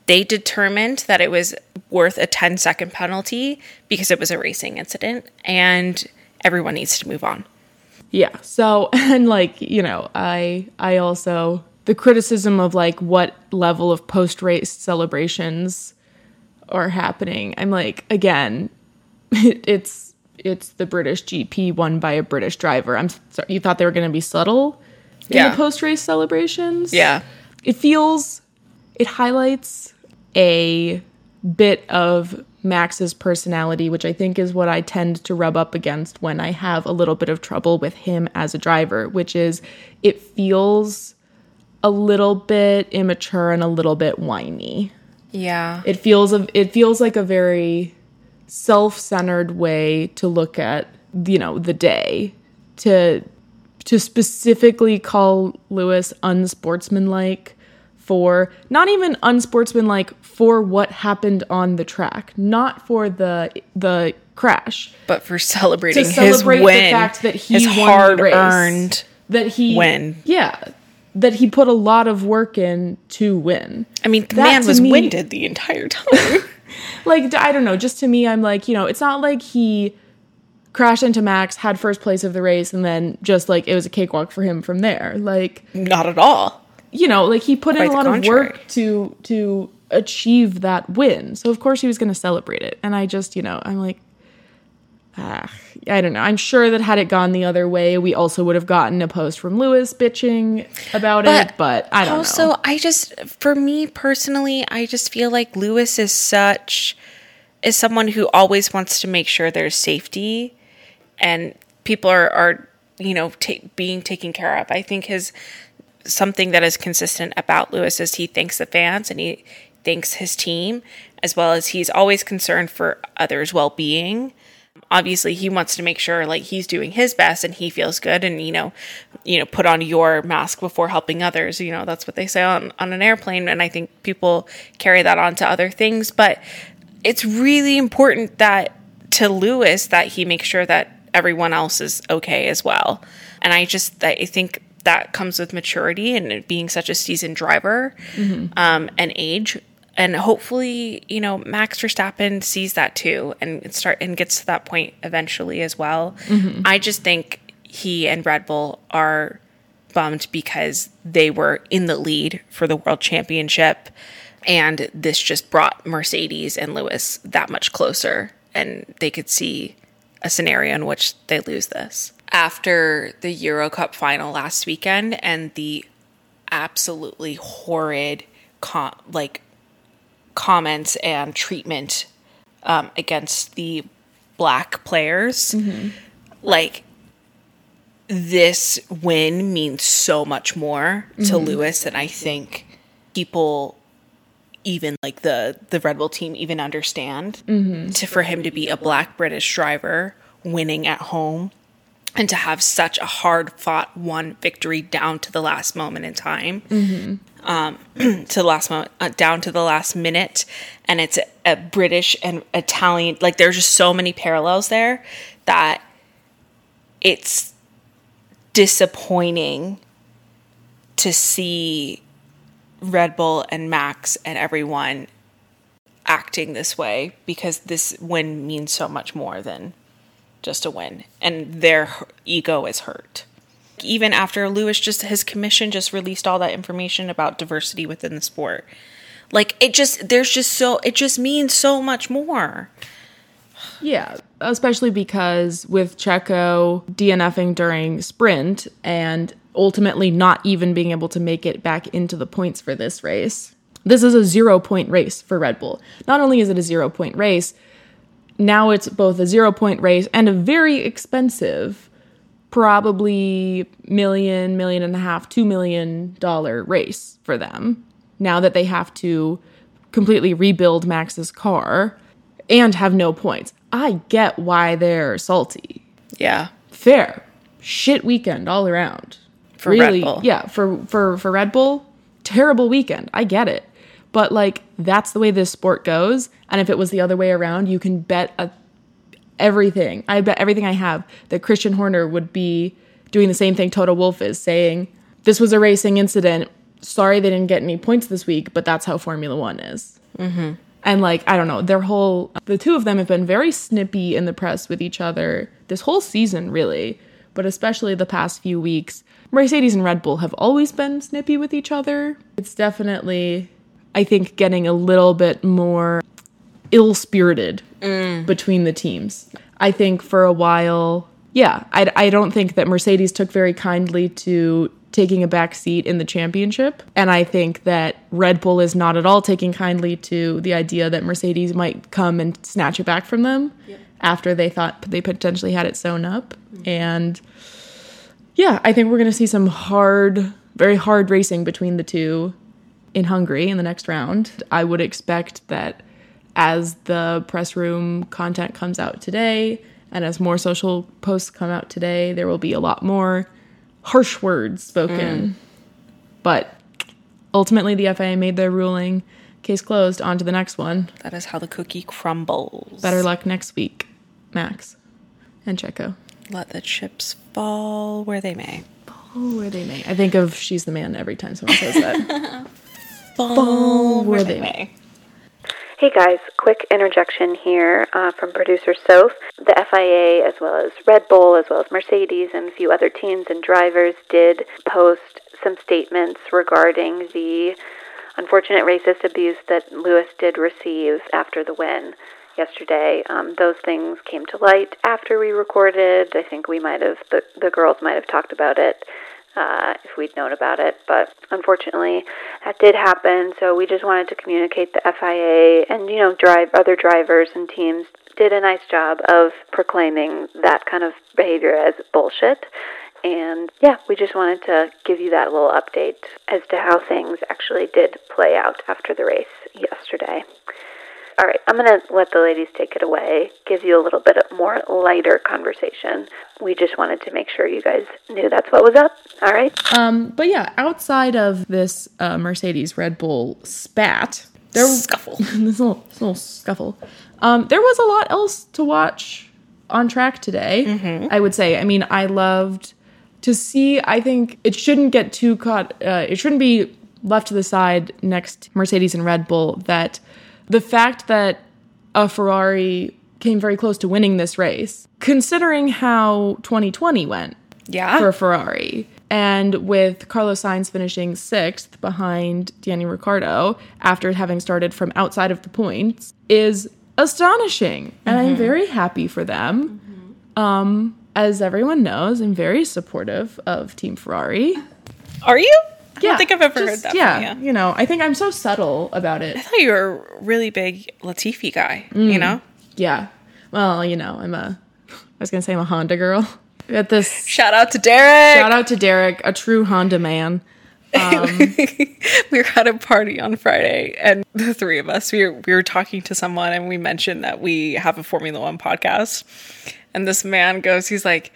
they determined that it was worth a 10 second penalty because it was a racing incident and everyone needs to move on. Yeah. So and like, you know, I I also the criticism of like what level of post race celebrations are happening. I'm like, again, it's it's the British GP won by a British driver. I'm sorry, you thought they were going to be subtle in Yeah. the post race celebrations? Yeah. it feels it highlights a bit of Max's personality, which I think is what I tend to rub up against when I have a little bit of trouble with him as a driver, which is it feels a little bit immature and a little bit whiny. Yeah. It feels a, it feels like a very self-centered way to look at, you know, the day to to specifically call Lewis unsportsmanlike for not even unsportsmanlike for what happened on the track, not for the the crash, But for celebrating to his celebrate win, the fact that he his hard race, earned. that he win. yeah, that he put a lot of work in to win. I mean, the That man was me- winded the entire time. like I don't know, just to me, I'm like, you know, it's not like he crashed into Max, had first place of the race, and then just like it was a cakewalk for him from there. Like, Not at all. you know, like he put in a lot of work to to achieve that win. So of course he was going to celebrate it. And I just, you know, I'm like, ah, I don't know. I'm sure that had it gone the other way, we also would have gotten a post from Lewis bitching about it. But I don't also, know. Also, I just, for me personally, I just feel like Lewis is such, is someone who always wants to make sure there's safety and people are, are you know, ta- being taken care of. I think his, something that is consistent about Lewis is he thanks the fans and he thanks his team, as well as he's always concerned for others' well being obviously he wants to make sure like he's doing his best and he feels good and you know you know put on your mask before helping others. You know that's what they say on on an airplane and i think people carry that on to other things. But it's really important that to lewis that he makes sure that everyone else is okay as well. And i just i think that comes with maturity and being such a seasoned driver um, and age and hopefully you know max verstappen sees that too and start and gets to that point eventually as well. Mm-hmm. I just think he and red bull are bummed because they were in the lead for the world championship. And this just brought mercedes and lewis that much closer and they could see a scenario in which they lose this. After the euro cup final last weekend and the absolutely horrid com- like comments and treatment um, against the black players. Mm-hmm. Like this win means so much more to mm-hmm. Lewis than I think people even like the the Red Bull team even understand. Mm-hmm. To for him to be a black British driver winning at home and to have such a hard fought one victory down to the last moment in time to the last moment, uh, down to the last minute, and it's a, a British and Italian. Like there's just so many parallels there that it's disappointing to see Red Bull and Max and everyone acting this way because this win means so much more than just a win and their ego is hurt. Even after Lewis just his commission just released all that information about diversity within the sport. Like it just there's just so it just means so much more. Yeah, especially because with Checo DNFing during sprint and ultimately not even being able to make it back into the points for this race. This is a zero point race for Red Bull. Not only is it a zero point race, now it's both a zero point race and a very expensive, probably million, million and a half, two million dollar race for them. Now that they have to completely rebuild Max's car and have no points. I get why they're salty. Yeah. Fair. Shit weekend all around. For Red Bull. Yeah, for for for Red Bull, terrible weekend. I get it. But like that's the way this sport goes, and if it was the other way around, you can bet a, everything. I bet everything I have that Christian Horner would be doing the same thing Toto Wolff is saying, this was a racing incident. Sorry they didn't get any points this week, but that's how Formula 1 is. Mm-hmm. And like, I don't know, their whole, the two of them have been very snippy in the press with each other this whole season, really, but especially the past few weeks. Mercedes and Red Bull have always been snippy with each other. It's definitely, I think, getting a little bit more ill spirited mm. between the teams. I think for a while, yeah, I, I don't think that Mercedes took very kindly to taking a back seat in the championship. And I think that Red Bull is not at all taking kindly to the idea that Mercedes might come and snatch it back from them after they thought they potentially had it sewn up. Mm. And yeah, I think we're going to see some hard, very hard racing between the two in Hungary in the next round. I would expect that as the press room content comes out today and as more social posts come out today, there will be a lot more harsh words spoken. Mm. But ultimately, the FIA made their ruling. Case closed. On to the next one. That is how the cookie crumbles. Better luck next week, Max and Checo. Let the chips fall where they may. Oh, where they may. I think of She's the Man every time someone says that. Fall where they may. Hey guys, quick interjection here uh, from producer Soph. The FIA, as well as Red Bull, as well as Mercedes, and a few other teams and drivers did post some statements regarding the unfortunate racist abuse that Lewis did receive after the win yesterday. Um, those things came to light after we recorded. I think we might have, the, the girls might have talked about it uh, if we'd known about it. But unfortunately, that did happen. So we just wanted to communicate the FIA and, you know, drive other drivers and teams did a nice job of proclaiming that kind of behavior as bullshit. And yeah, we just wanted to give you that little update as to how things actually did play out after the race yesterday. All right, I'm going to let the ladies take it away, give you a little bit of more lighter conversation. We just wanted to make sure you guys knew that's what was up. All right? Um, but yeah, outside of this uh, Mercedes Red Bull spat, there was Scuffle. this little, this little scuffle. Um, there was a lot else to watch on track today. I would say. I mean, I loved to see. I think it shouldn't get too caught. Uh, it shouldn't be left to the side next Mercedes and Red Bull that the fact that a Ferrari came very close to winning this race, considering how 2020 went Yeah. for Ferrari. And with Carlos Sainz finishing sixth behind Danny Ricciardo after having started from outside of the points is astonishing. And I'm very happy for them. Um, as everyone knows, I'm very supportive of Team Ferrari. Are you? I don't think I've ever heard that Yeah, you. you know, I think I'm so subtle about it. I thought you were a really big Latifi guy, Mm. you know? Yeah. Well, you know, I'm a, I was going to say I'm a Honda girl. At this, Shout out to Derek. shout out to Derek, a true Honda man. we were at a party on Friday, and the three of us we were, we were talking to someone, and we mentioned that we have a Formula One podcast. And this man goes, he's like,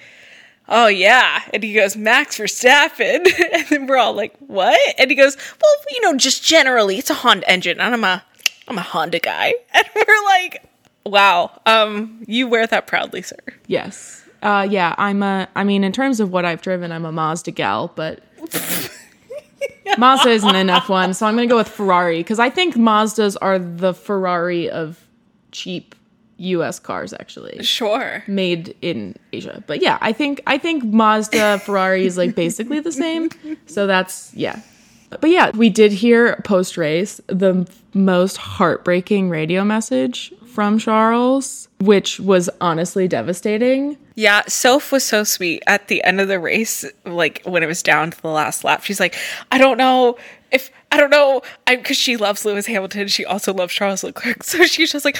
"Oh yeah," and he goes, "Max Verstappen," and then we're all like, "What?" And he goes, "Well, you know, just generally, it's a Honda engine, and I'm a I'm a Honda guy," and we're like, "Wow, um, you wear that proudly, sir." Yes. Uh, yeah, I'm a. I mean, in terms of what I've driven, I'm a Mazda gal, but Mazda isn't in F1, so I'm going to go with Ferrari because I think Mazdas are the Ferrari of cheap US cars actually. Sure. Made in Asia. But yeah, I think I think Mazda Ferrari is like basically the same. So that's yeah. But yeah, we did hear post race the most heartbreaking radio message from Charles, which was honestly devastating. Yeah, Soph was so sweet at the end of the race, like when it was down to the last lap. She's like, I don't know if I don't know, because she loves Lewis Hamilton. She also loves Charles Leclerc, so she's just like,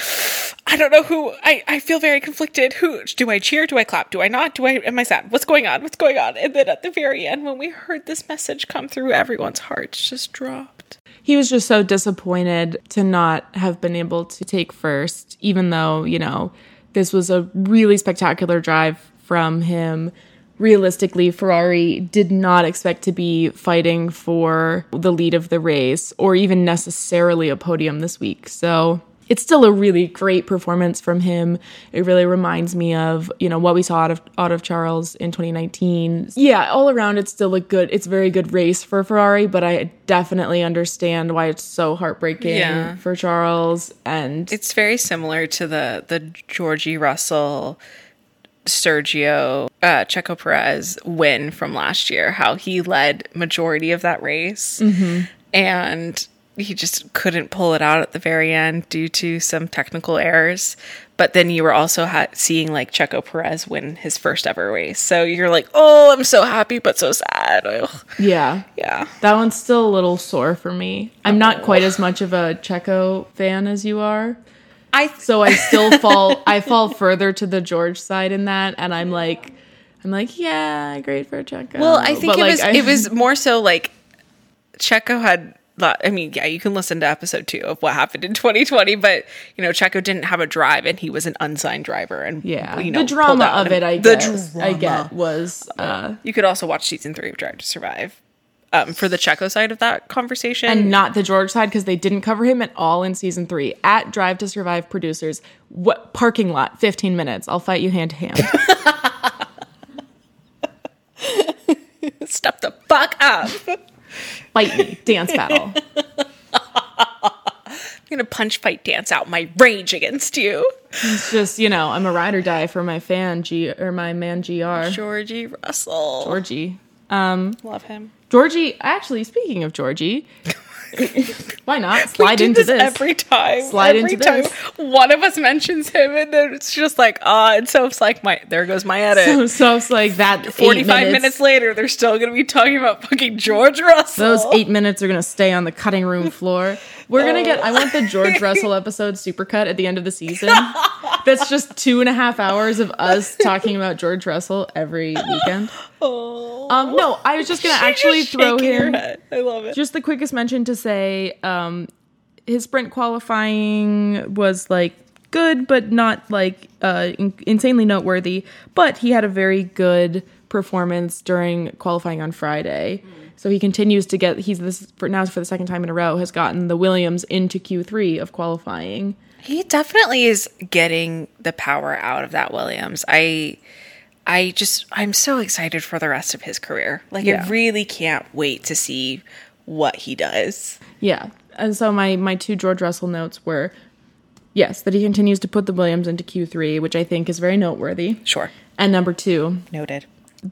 I don't know who. I I feel very conflicted. Who do I cheer? Do I clap? Do I not? Do I? Am I sad? What's going on? What's going on? And then at the very end, when we heard this message come through, everyone's hearts just dropped. He was just so disappointed to not have been able to take first, even though, you know, this was a really spectacular drive from him. Realistically, Ferrari did not expect to be fighting for the lead of the race or even necessarily a podium this week. So it's still a really great performance from him. It really reminds me of, you know, what we saw out of out of Charles in 2019. Yeah, all around it's still a good it's a very good race for Ferrari, but I definitely understand why it's so heartbreaking Yeah. for Charles and It's very similar to the the Georgie Russell, Sergio, uh, Checo Perez win from last year. How he led majority of that race, and he just couldn't pull it out at the very end due to some technical errors. But then you were also ha- seeing like Checo Perez win his first ever race, so you're like, oh, I'm so happy but so sad. Ugh. yeah. Yeah. That one's still a little sore for me. I'm not quite as much of a Checo fan as you are. I So I still fall I fall further to the George side in that and I'm like I'm like, yeah, great for Checo. Well, I think But, it like, was I- it was more so like Checo had. I mean, yeah, you can listen to episode two of what happened in 2020, but you know, Checo didn't have a drive and he was an unsigned driver, and yeah. you know, the drama of it, I the guess, I get was uh You could also watch season three of Drive to Survive um, for the Checo side of that conversation. and not the George side because they didn't cover him at all in season three. At Drive to Survive producers, what parking lot, 15 minutes. I'll fight you hand to hand. step the fuck up. Fight me, dance battle. I'm gonna punch, fight, dance out my rage against you, It's just you know, I'm a ride or die for my fan G or my man Gr Georgie Russell. Georgie. Um, Love him. Georgie. Actually, speaking of Georgie, why not slide into this, this? every time. Slide every into time this. one of us mentions him, and then it's just like, ah, and so it's like my there goes my edit. so, so it's like that. eight 45 minutes. later, they're still going to be talking about fucking George Russell. Those eight minutes are gonna stay on the cutting room floor. We're gonna get. I want the George Russell episode supercut at the end of the season. That's just two and a half hours of us talking about George Russell every weekend. Um, no, I was just gonna actually throw him. I love it. Just the quickest mention to say, um, his sprint qualifying was like good, but not like uh, in- insanely noteworthy. But he had a very good performance during qualifying on Friday. So he continues to get. He's this for now for the second time in a row has gotten the Williams into Q three of qualifying. He definitely is getting the power out of that Williams. I I just I'm so excited for the rest of his career. Like Yeah. I really can't wait to see what he does. Yeah. And so my my two George Russell notes were yes, that he continues to put the Williams into Q3, which I think is very noteworthy. Sure. And number 2, Noted.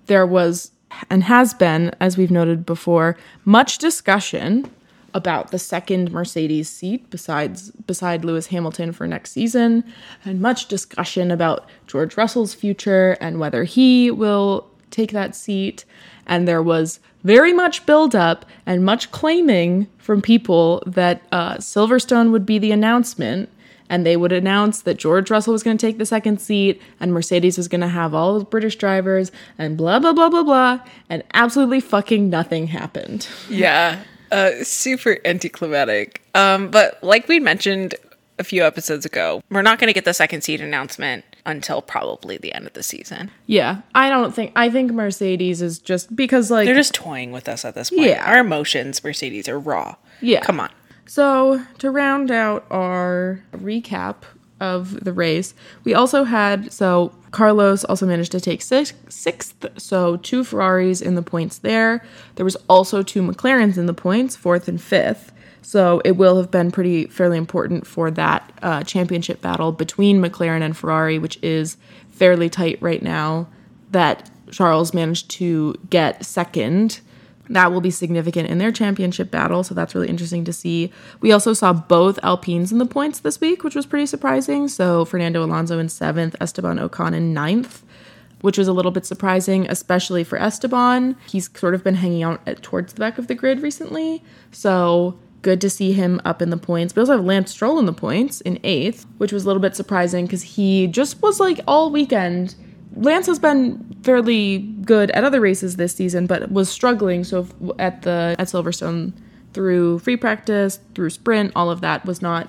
there was and has been, as we've noted before, much discussion about the second Mercedes seat besides beside Lewis Hamilton for next season, and much discussion about George Russell's future and whether he will take that seat. And there was very much buildup and much claiming from people that uh, Silverstone would be the announcement and they would announce that George Russell was going to take the second seat and Mercedes was going to have all the British drivers and blah blah blah blah blah and absolutely fucking nothing happened. Yeah. Uh super anticlimactic. Um but like we mentioned a few episodes ago, we're not going to get the second seat announcement until probably the end of the season. Yeah, I don't think I think Mercedes is just because like They're just toying with us at this point. Yeah. Our emotions, Mercedes, are raw. Yeah. Come on. So, to round out our recap of the race. We also had so Carlos also managed to take six, sixth, so two Ferraris in the points there. There was also two McLarens in the points, fourth and fifth. So it will have been pretty fairly important for that uh, championship battle between McLaren and Ferrari, which is fairly tight right now. That Charles managed to get second. That will be significant in their championship battle, so that's really interesting to see. We also saw both Alpines in the points this week, which was pretty surprising. So Fernando Alonso in seventh, Esteban Ocon in ninth, which was a little bit surprising, especially for Esteban. He's sort of been hanging out at, towards the back of the grid recently, so good to see him up in the points. We also have Lance Stroll in the points in eighth, which was a little bit surprising because he just was like all weekend Lance has been fairly good at other races this season, but was struggling. So at the at Silverstone through free practice, through sprint, all of that was not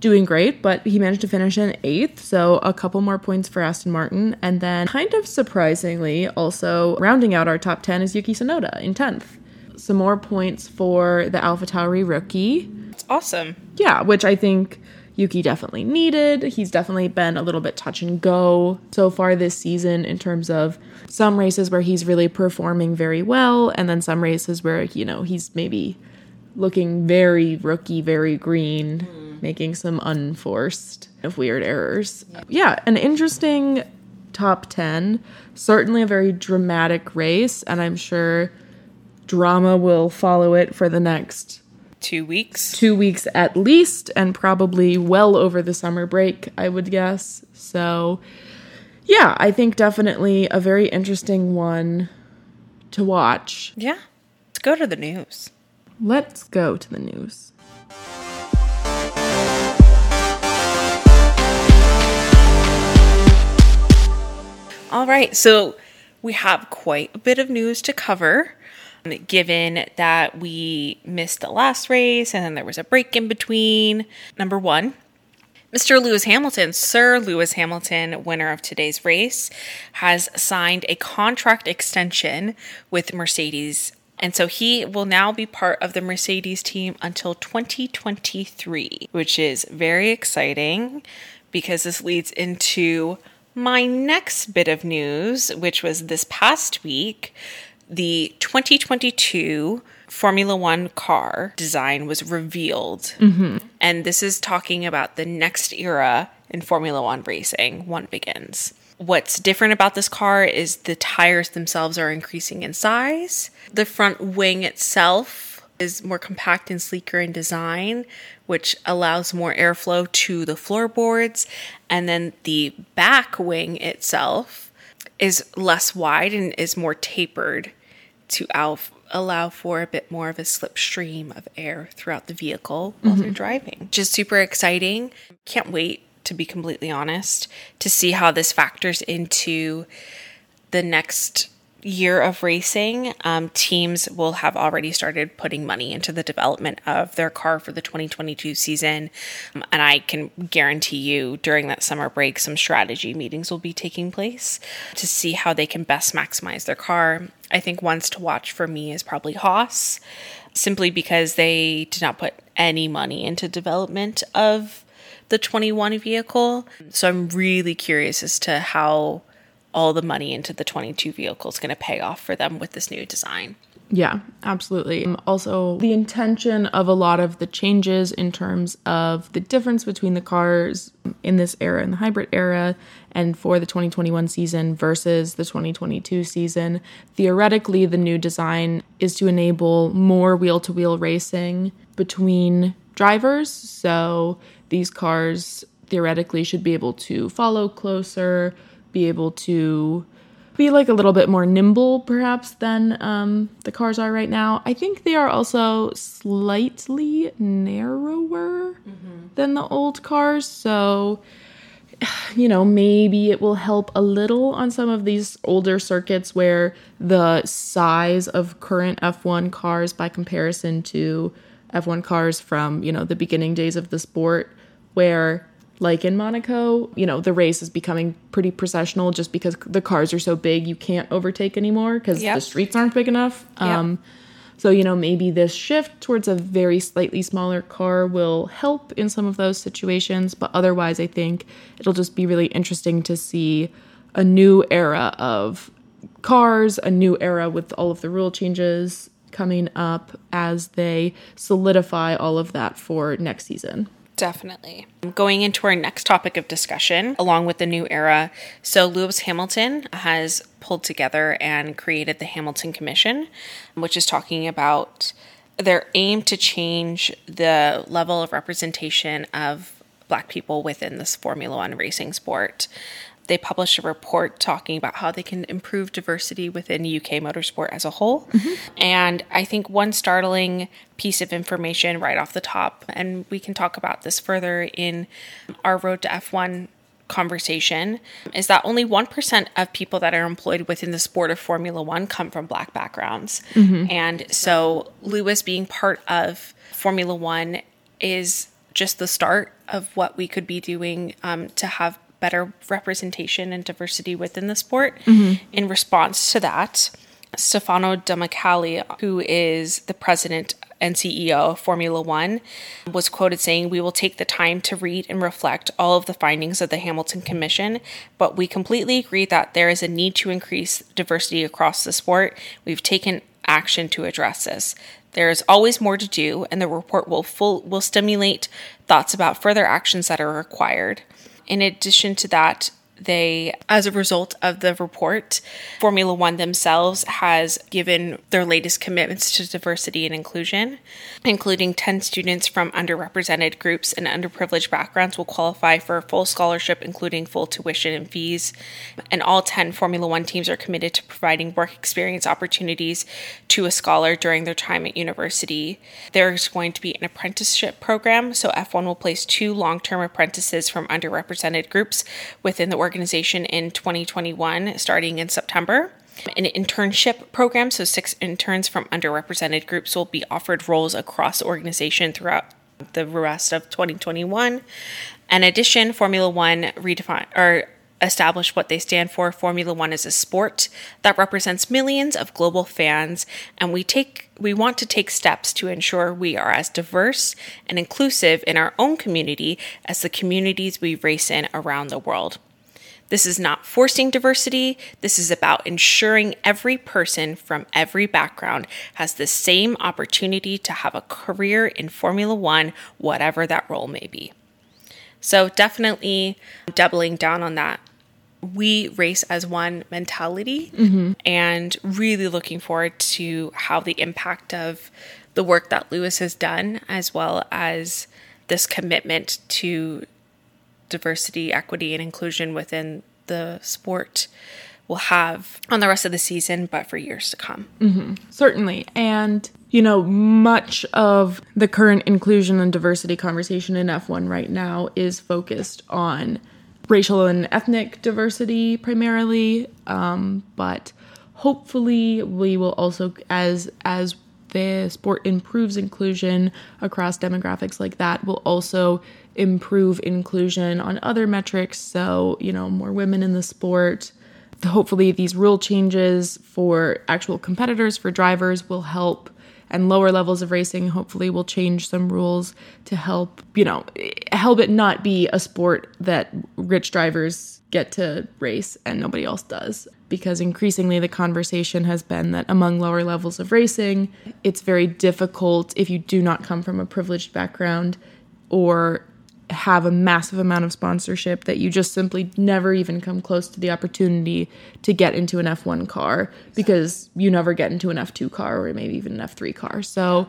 doing great, but he managed to finish in eighth, so a couple more points for Aston Martin. And then, kind of surprisingly, also rounding out our top 10 is Yuki Tsunoda in 10th. Some more points for the Alpha Tauri rookie. It's awesome. Yeah, which I think Yuki definitely needed. He's definitely been a little bit touch and go so far this season in terms of some races where he's really performing very well, and then some races where, you know, he's maybe looking very rookie, very green, mm-hmm. making some unforced of weird errors. Yeah, an interesting top 10. Certainly a very dramatic race, and I'm sure drama will follow it for the next Two weeks. two weeks at least, and probably well over the summer break, I would guess. So, yeah, I think definitely a very interesting one to watch. Yeah. Let's go to the news. Let's go to the news. All right. So we have quite a bit of news to cover. Given that we missed the last race and then there was a break in between. Number one, Mr. Lewis Hamilton, Sir Lewis Hamilton, winner of today's race, has signed a contract extension with Mercedes. And so he will now be part of the Mercedes team until 2023, which is very exciting because this leads into my next bit of news, which was this past week. The 2022 Formula One car design was revealed. Mm-hmm. And this is talking about the next era in Formula One racing. One begins. What's different about this car is the tires themselves are increasing in size. The front wing itself is more compact and sleeker in design, which allows more airflow to the floorboards. And then the back wing itself is less wide and is more tapered to al- allow for a bit more of a slipstream of air throughout the vehicle while you're mm-hmm. driving. Just super exciting. Can't wait, to be completely honest, to see how this factors into the next year of racing. Um, teams will have already started putting money into the development of their car for the 2022 season. Um, and I can guarantee you during that summer break, some strategy meetings will be taking place to see how they can best maximize their car. I think ones to watch for me is probably Haas, simply because they did not put any money into development of the 21 vehicle. So I'm really curious as to how all the money into the 22 vehicle is going to pay off for them with this new design. Yeah, absolutely. Um, Also, the intention of a lot of the changes in terms of the difference between the cars in this era, in the hybrid era, and for the 2021 season versus the 2022 season. Theoretically, the new design is to enable more wheel to wheel racing between drivers. So these cars theoretically should be able to follow closer, be able to be like a little bit more nimble perhaps than um, the cars are right now. I think they are also slightly narrower than the old cars, so you know maybe it will help a little on some of these older circuits where the size of current F1 cars by comparison to F1 cars from you know the beginning days of the sport where like in Monaco, you know, the race is becoming pretty processional just because the cars are so big you can't overtake anymore because Yep. the streets aren't big enough. Yep. Um, So, you know, maybe this shift towards a very slightly smaller car will help in some of those situations, but otherwise, I think it'll just be really interesting to see a new era of cars, a new era with all of the rule changes coming up as they solidify all of that for next season. Definitely. Going into our next topic of discussion, along with the new era. So, Lewis Hamilton has pulled together and created the Hamilton Commission, which is talking about their aim to change the level of representation of Black people within this Formula One racing sport they published a report talking about how they can improve diversity within UK motorsport as a whole. And I think one startling piece of information right off the top, and we can talk about this further in our Road to F1 conversation, is that only 1% of people that are employed within the sport of Formula One come from Black backgrounds. And so Lewis being part of Formula One is just the start of what we could be doing um, to have better representation and diversity within the sport. Mm-hmm. In response to that, Stefano Domenicali, who is the president and CEO of Formula One, was quoted saying, We will take the time to read and reflect all of the findings of the Hamilton Commission, but we completely agree that there is a need to increase diversity across the sport. We've taken action to address this. There is always more to do, and the report will full will stimulate thoughts about further actions that are required. In addition to that, they, as a result of the report, Formula One themselves has given their latest commitments to diversity and inclusion, including 10 students from underrepresented groups and underprivileged backgrounds will qualify for a full scholarship, including full tuition and fees. And all 10 Formula One teams are committed to providing work experience opportunities to a scholar during their time at university. There's going to be an apprenticeship program, so F1 will place two long term apprentices from underrepresented groups within the organization in 2021, starting in September. An internship program, so six interns from underrepresented groups will be offered roles across the organization throughout the rest of 2021. In addition, Formula One redefine or establish what they stand for. Formula One is a sport that represents millions of global fans, and we take we want to take steps to ensure we are as diverse and inclusive in our own community as the communities we race in around the world. This is not forcing diversity. This is about ensuring every person from every background has the same opportunity to have a career in Formula One, whatever that role may be. So, definitely um, doubling down on that. We race as one mentality mm-hmm. and really looking forward to how the impact of the work that Lewis has done, as well as this commitment to diversity, equity, and inclusion within the sport will have on the rest of the season, but for years to come. Certainly. And, you know, much of the current inclusion and diversity conversation in F1 right now is focused on racial and ethnic diversity primarily. Um, but hopefully we will also as as the sport improves inclusion across demographics like that will also improve inclusion on other metrics. So you know more women in the sport. Hopefully these rule changes for actual competitors for drivers will help. And lower levels of racing hopefully will change some rules to help you know help it not be a sport that rich drivers get to race and nobody else does. Because increasingly the conversation has been that among lower levels of racing it's very difficult if you do not come from a privileged background or have a massive amount of sponsorship that you just simply never even come close to the opportunity to get into an F1 car because you never get into an F2 car or maybe even an F3 car. So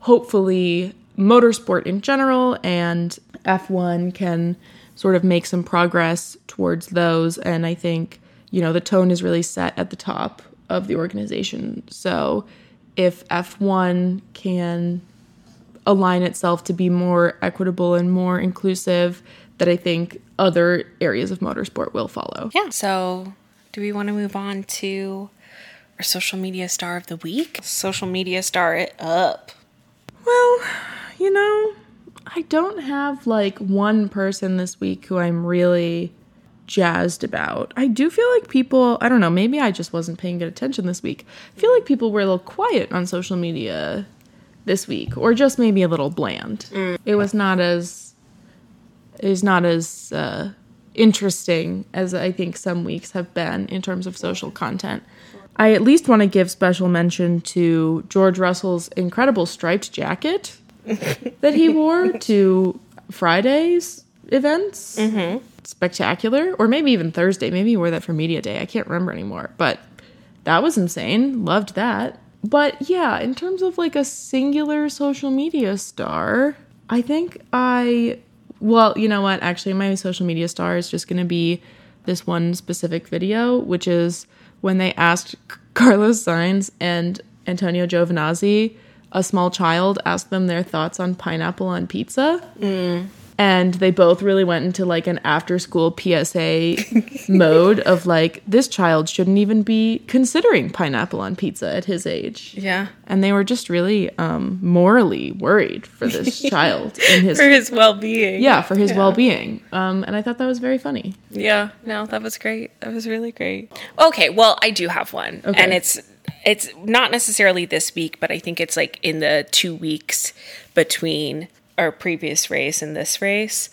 hopefully motorsport in general and F1 can sort of make some progress towards those and I think you know the tone is really set at the top of the organization. So if F1 can align itself to be more equitable and more inclusive that I think other areas of motorsport will follow. Yeah. So, do we want to move on to our social media star of the week? Social media star it up. Well, you know, I don't have like one person this week who I'm really jazzed about. I do feel like people, I don't know, maybe I just wasn't paying good attention this week. I feel like people were a little quiet on social media this week or just maybe a little bland. It was not as it is not as uh, interesting as I think some weeks have been in terms of social content. I at least want to give special mention to George Russell's incredible striped jacket that he wore to Friday's events. Spectacular. Or maybe even Thursday. Maybe he wore that for Media Day. I can't remember anymore. But that was insane. Loved that. But yeah, in terms of like a singular social media star, I think I. Well, you know what? Actually, my social media star is just going to be this one specific video, which is when they asked Carlos Sainz and Antonio Giovinazzi, a small child, asked them their thoughts on pineapple on pizza. Mm. And they both really went into like an after school PSA mode of like, this child shouldn't even be considering pineapple on pizza at his age. Yeah. And they were just really um, morally worried for this child in his For his well being. yeah for his well-being um, and i thought that was very funny Yeah, no, that was great. That was really great. Okay, well, I do have one, Okay. and it's it's not necessarily this week, but I think it's like in the two weeks between our previous race and this race.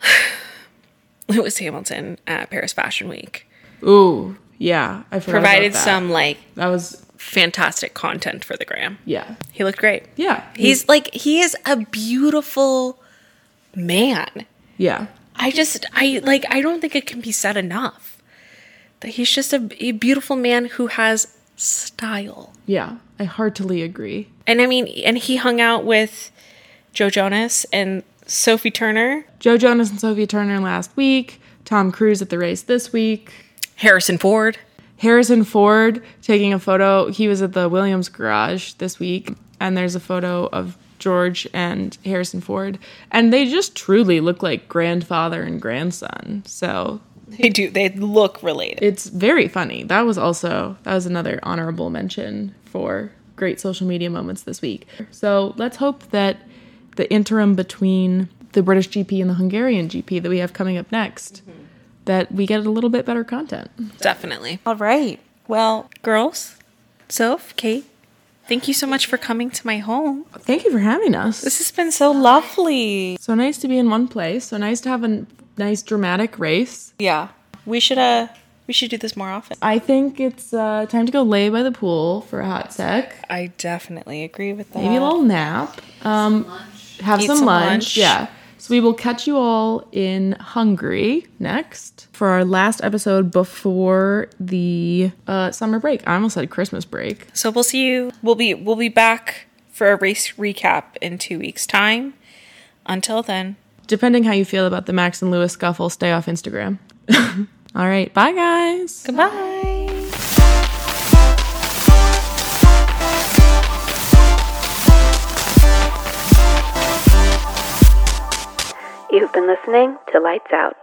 Lewis Hamilton at Paris Fashion Week ooh yeah i provided some like that was fantastic content for the gram. yeah He looked great. yeah He's like he is a beautiful man. yeah I just I like I don't think it can be said enough that he's just a, a beautiful man who has style. yeah i heartily agree And I mean, and he hung out with Joe Jonas and Sophie Turner, joe jonas and sophie turner last week tom cruise at the race this week Harrison Ford. harrison ford taking a photo he was at the williams garage this week and there's a photo of george and harrison ford and they just truly look like grandfather and grandson so They do. They look related. it's very funny. That was also that was another honorable mention for great social media moments this week. So let's hope that the interim between the British GP and the Hungarian GP that we have coming up next, that we get a little bit better content. Definitely. All right. Well, girls, Soph, Kate, thank you so much for coming to my home. Thank you for having us. This has been so lovely. So nice to be in one place. So nice to have a nice dramatic race. Yeah. We should uh we should do this more often. I think it's uh, time to go lay by the pool for a hot sec. I definitely agree with that. maybe a little nap. Um, have some, some lunch. lunch. Yeah. So we will catch you all in Hungary next for our last episode before the uh, summer break. I almost said Christmas break. So we'll see you. We'll be we'll be back for a race recap in two weeks' time. Until then, Depending how you feel about the Max and Lewis scuffle, stay off Instagram. all right. Bye, guys. goodbye. You've been listening to Lights Out.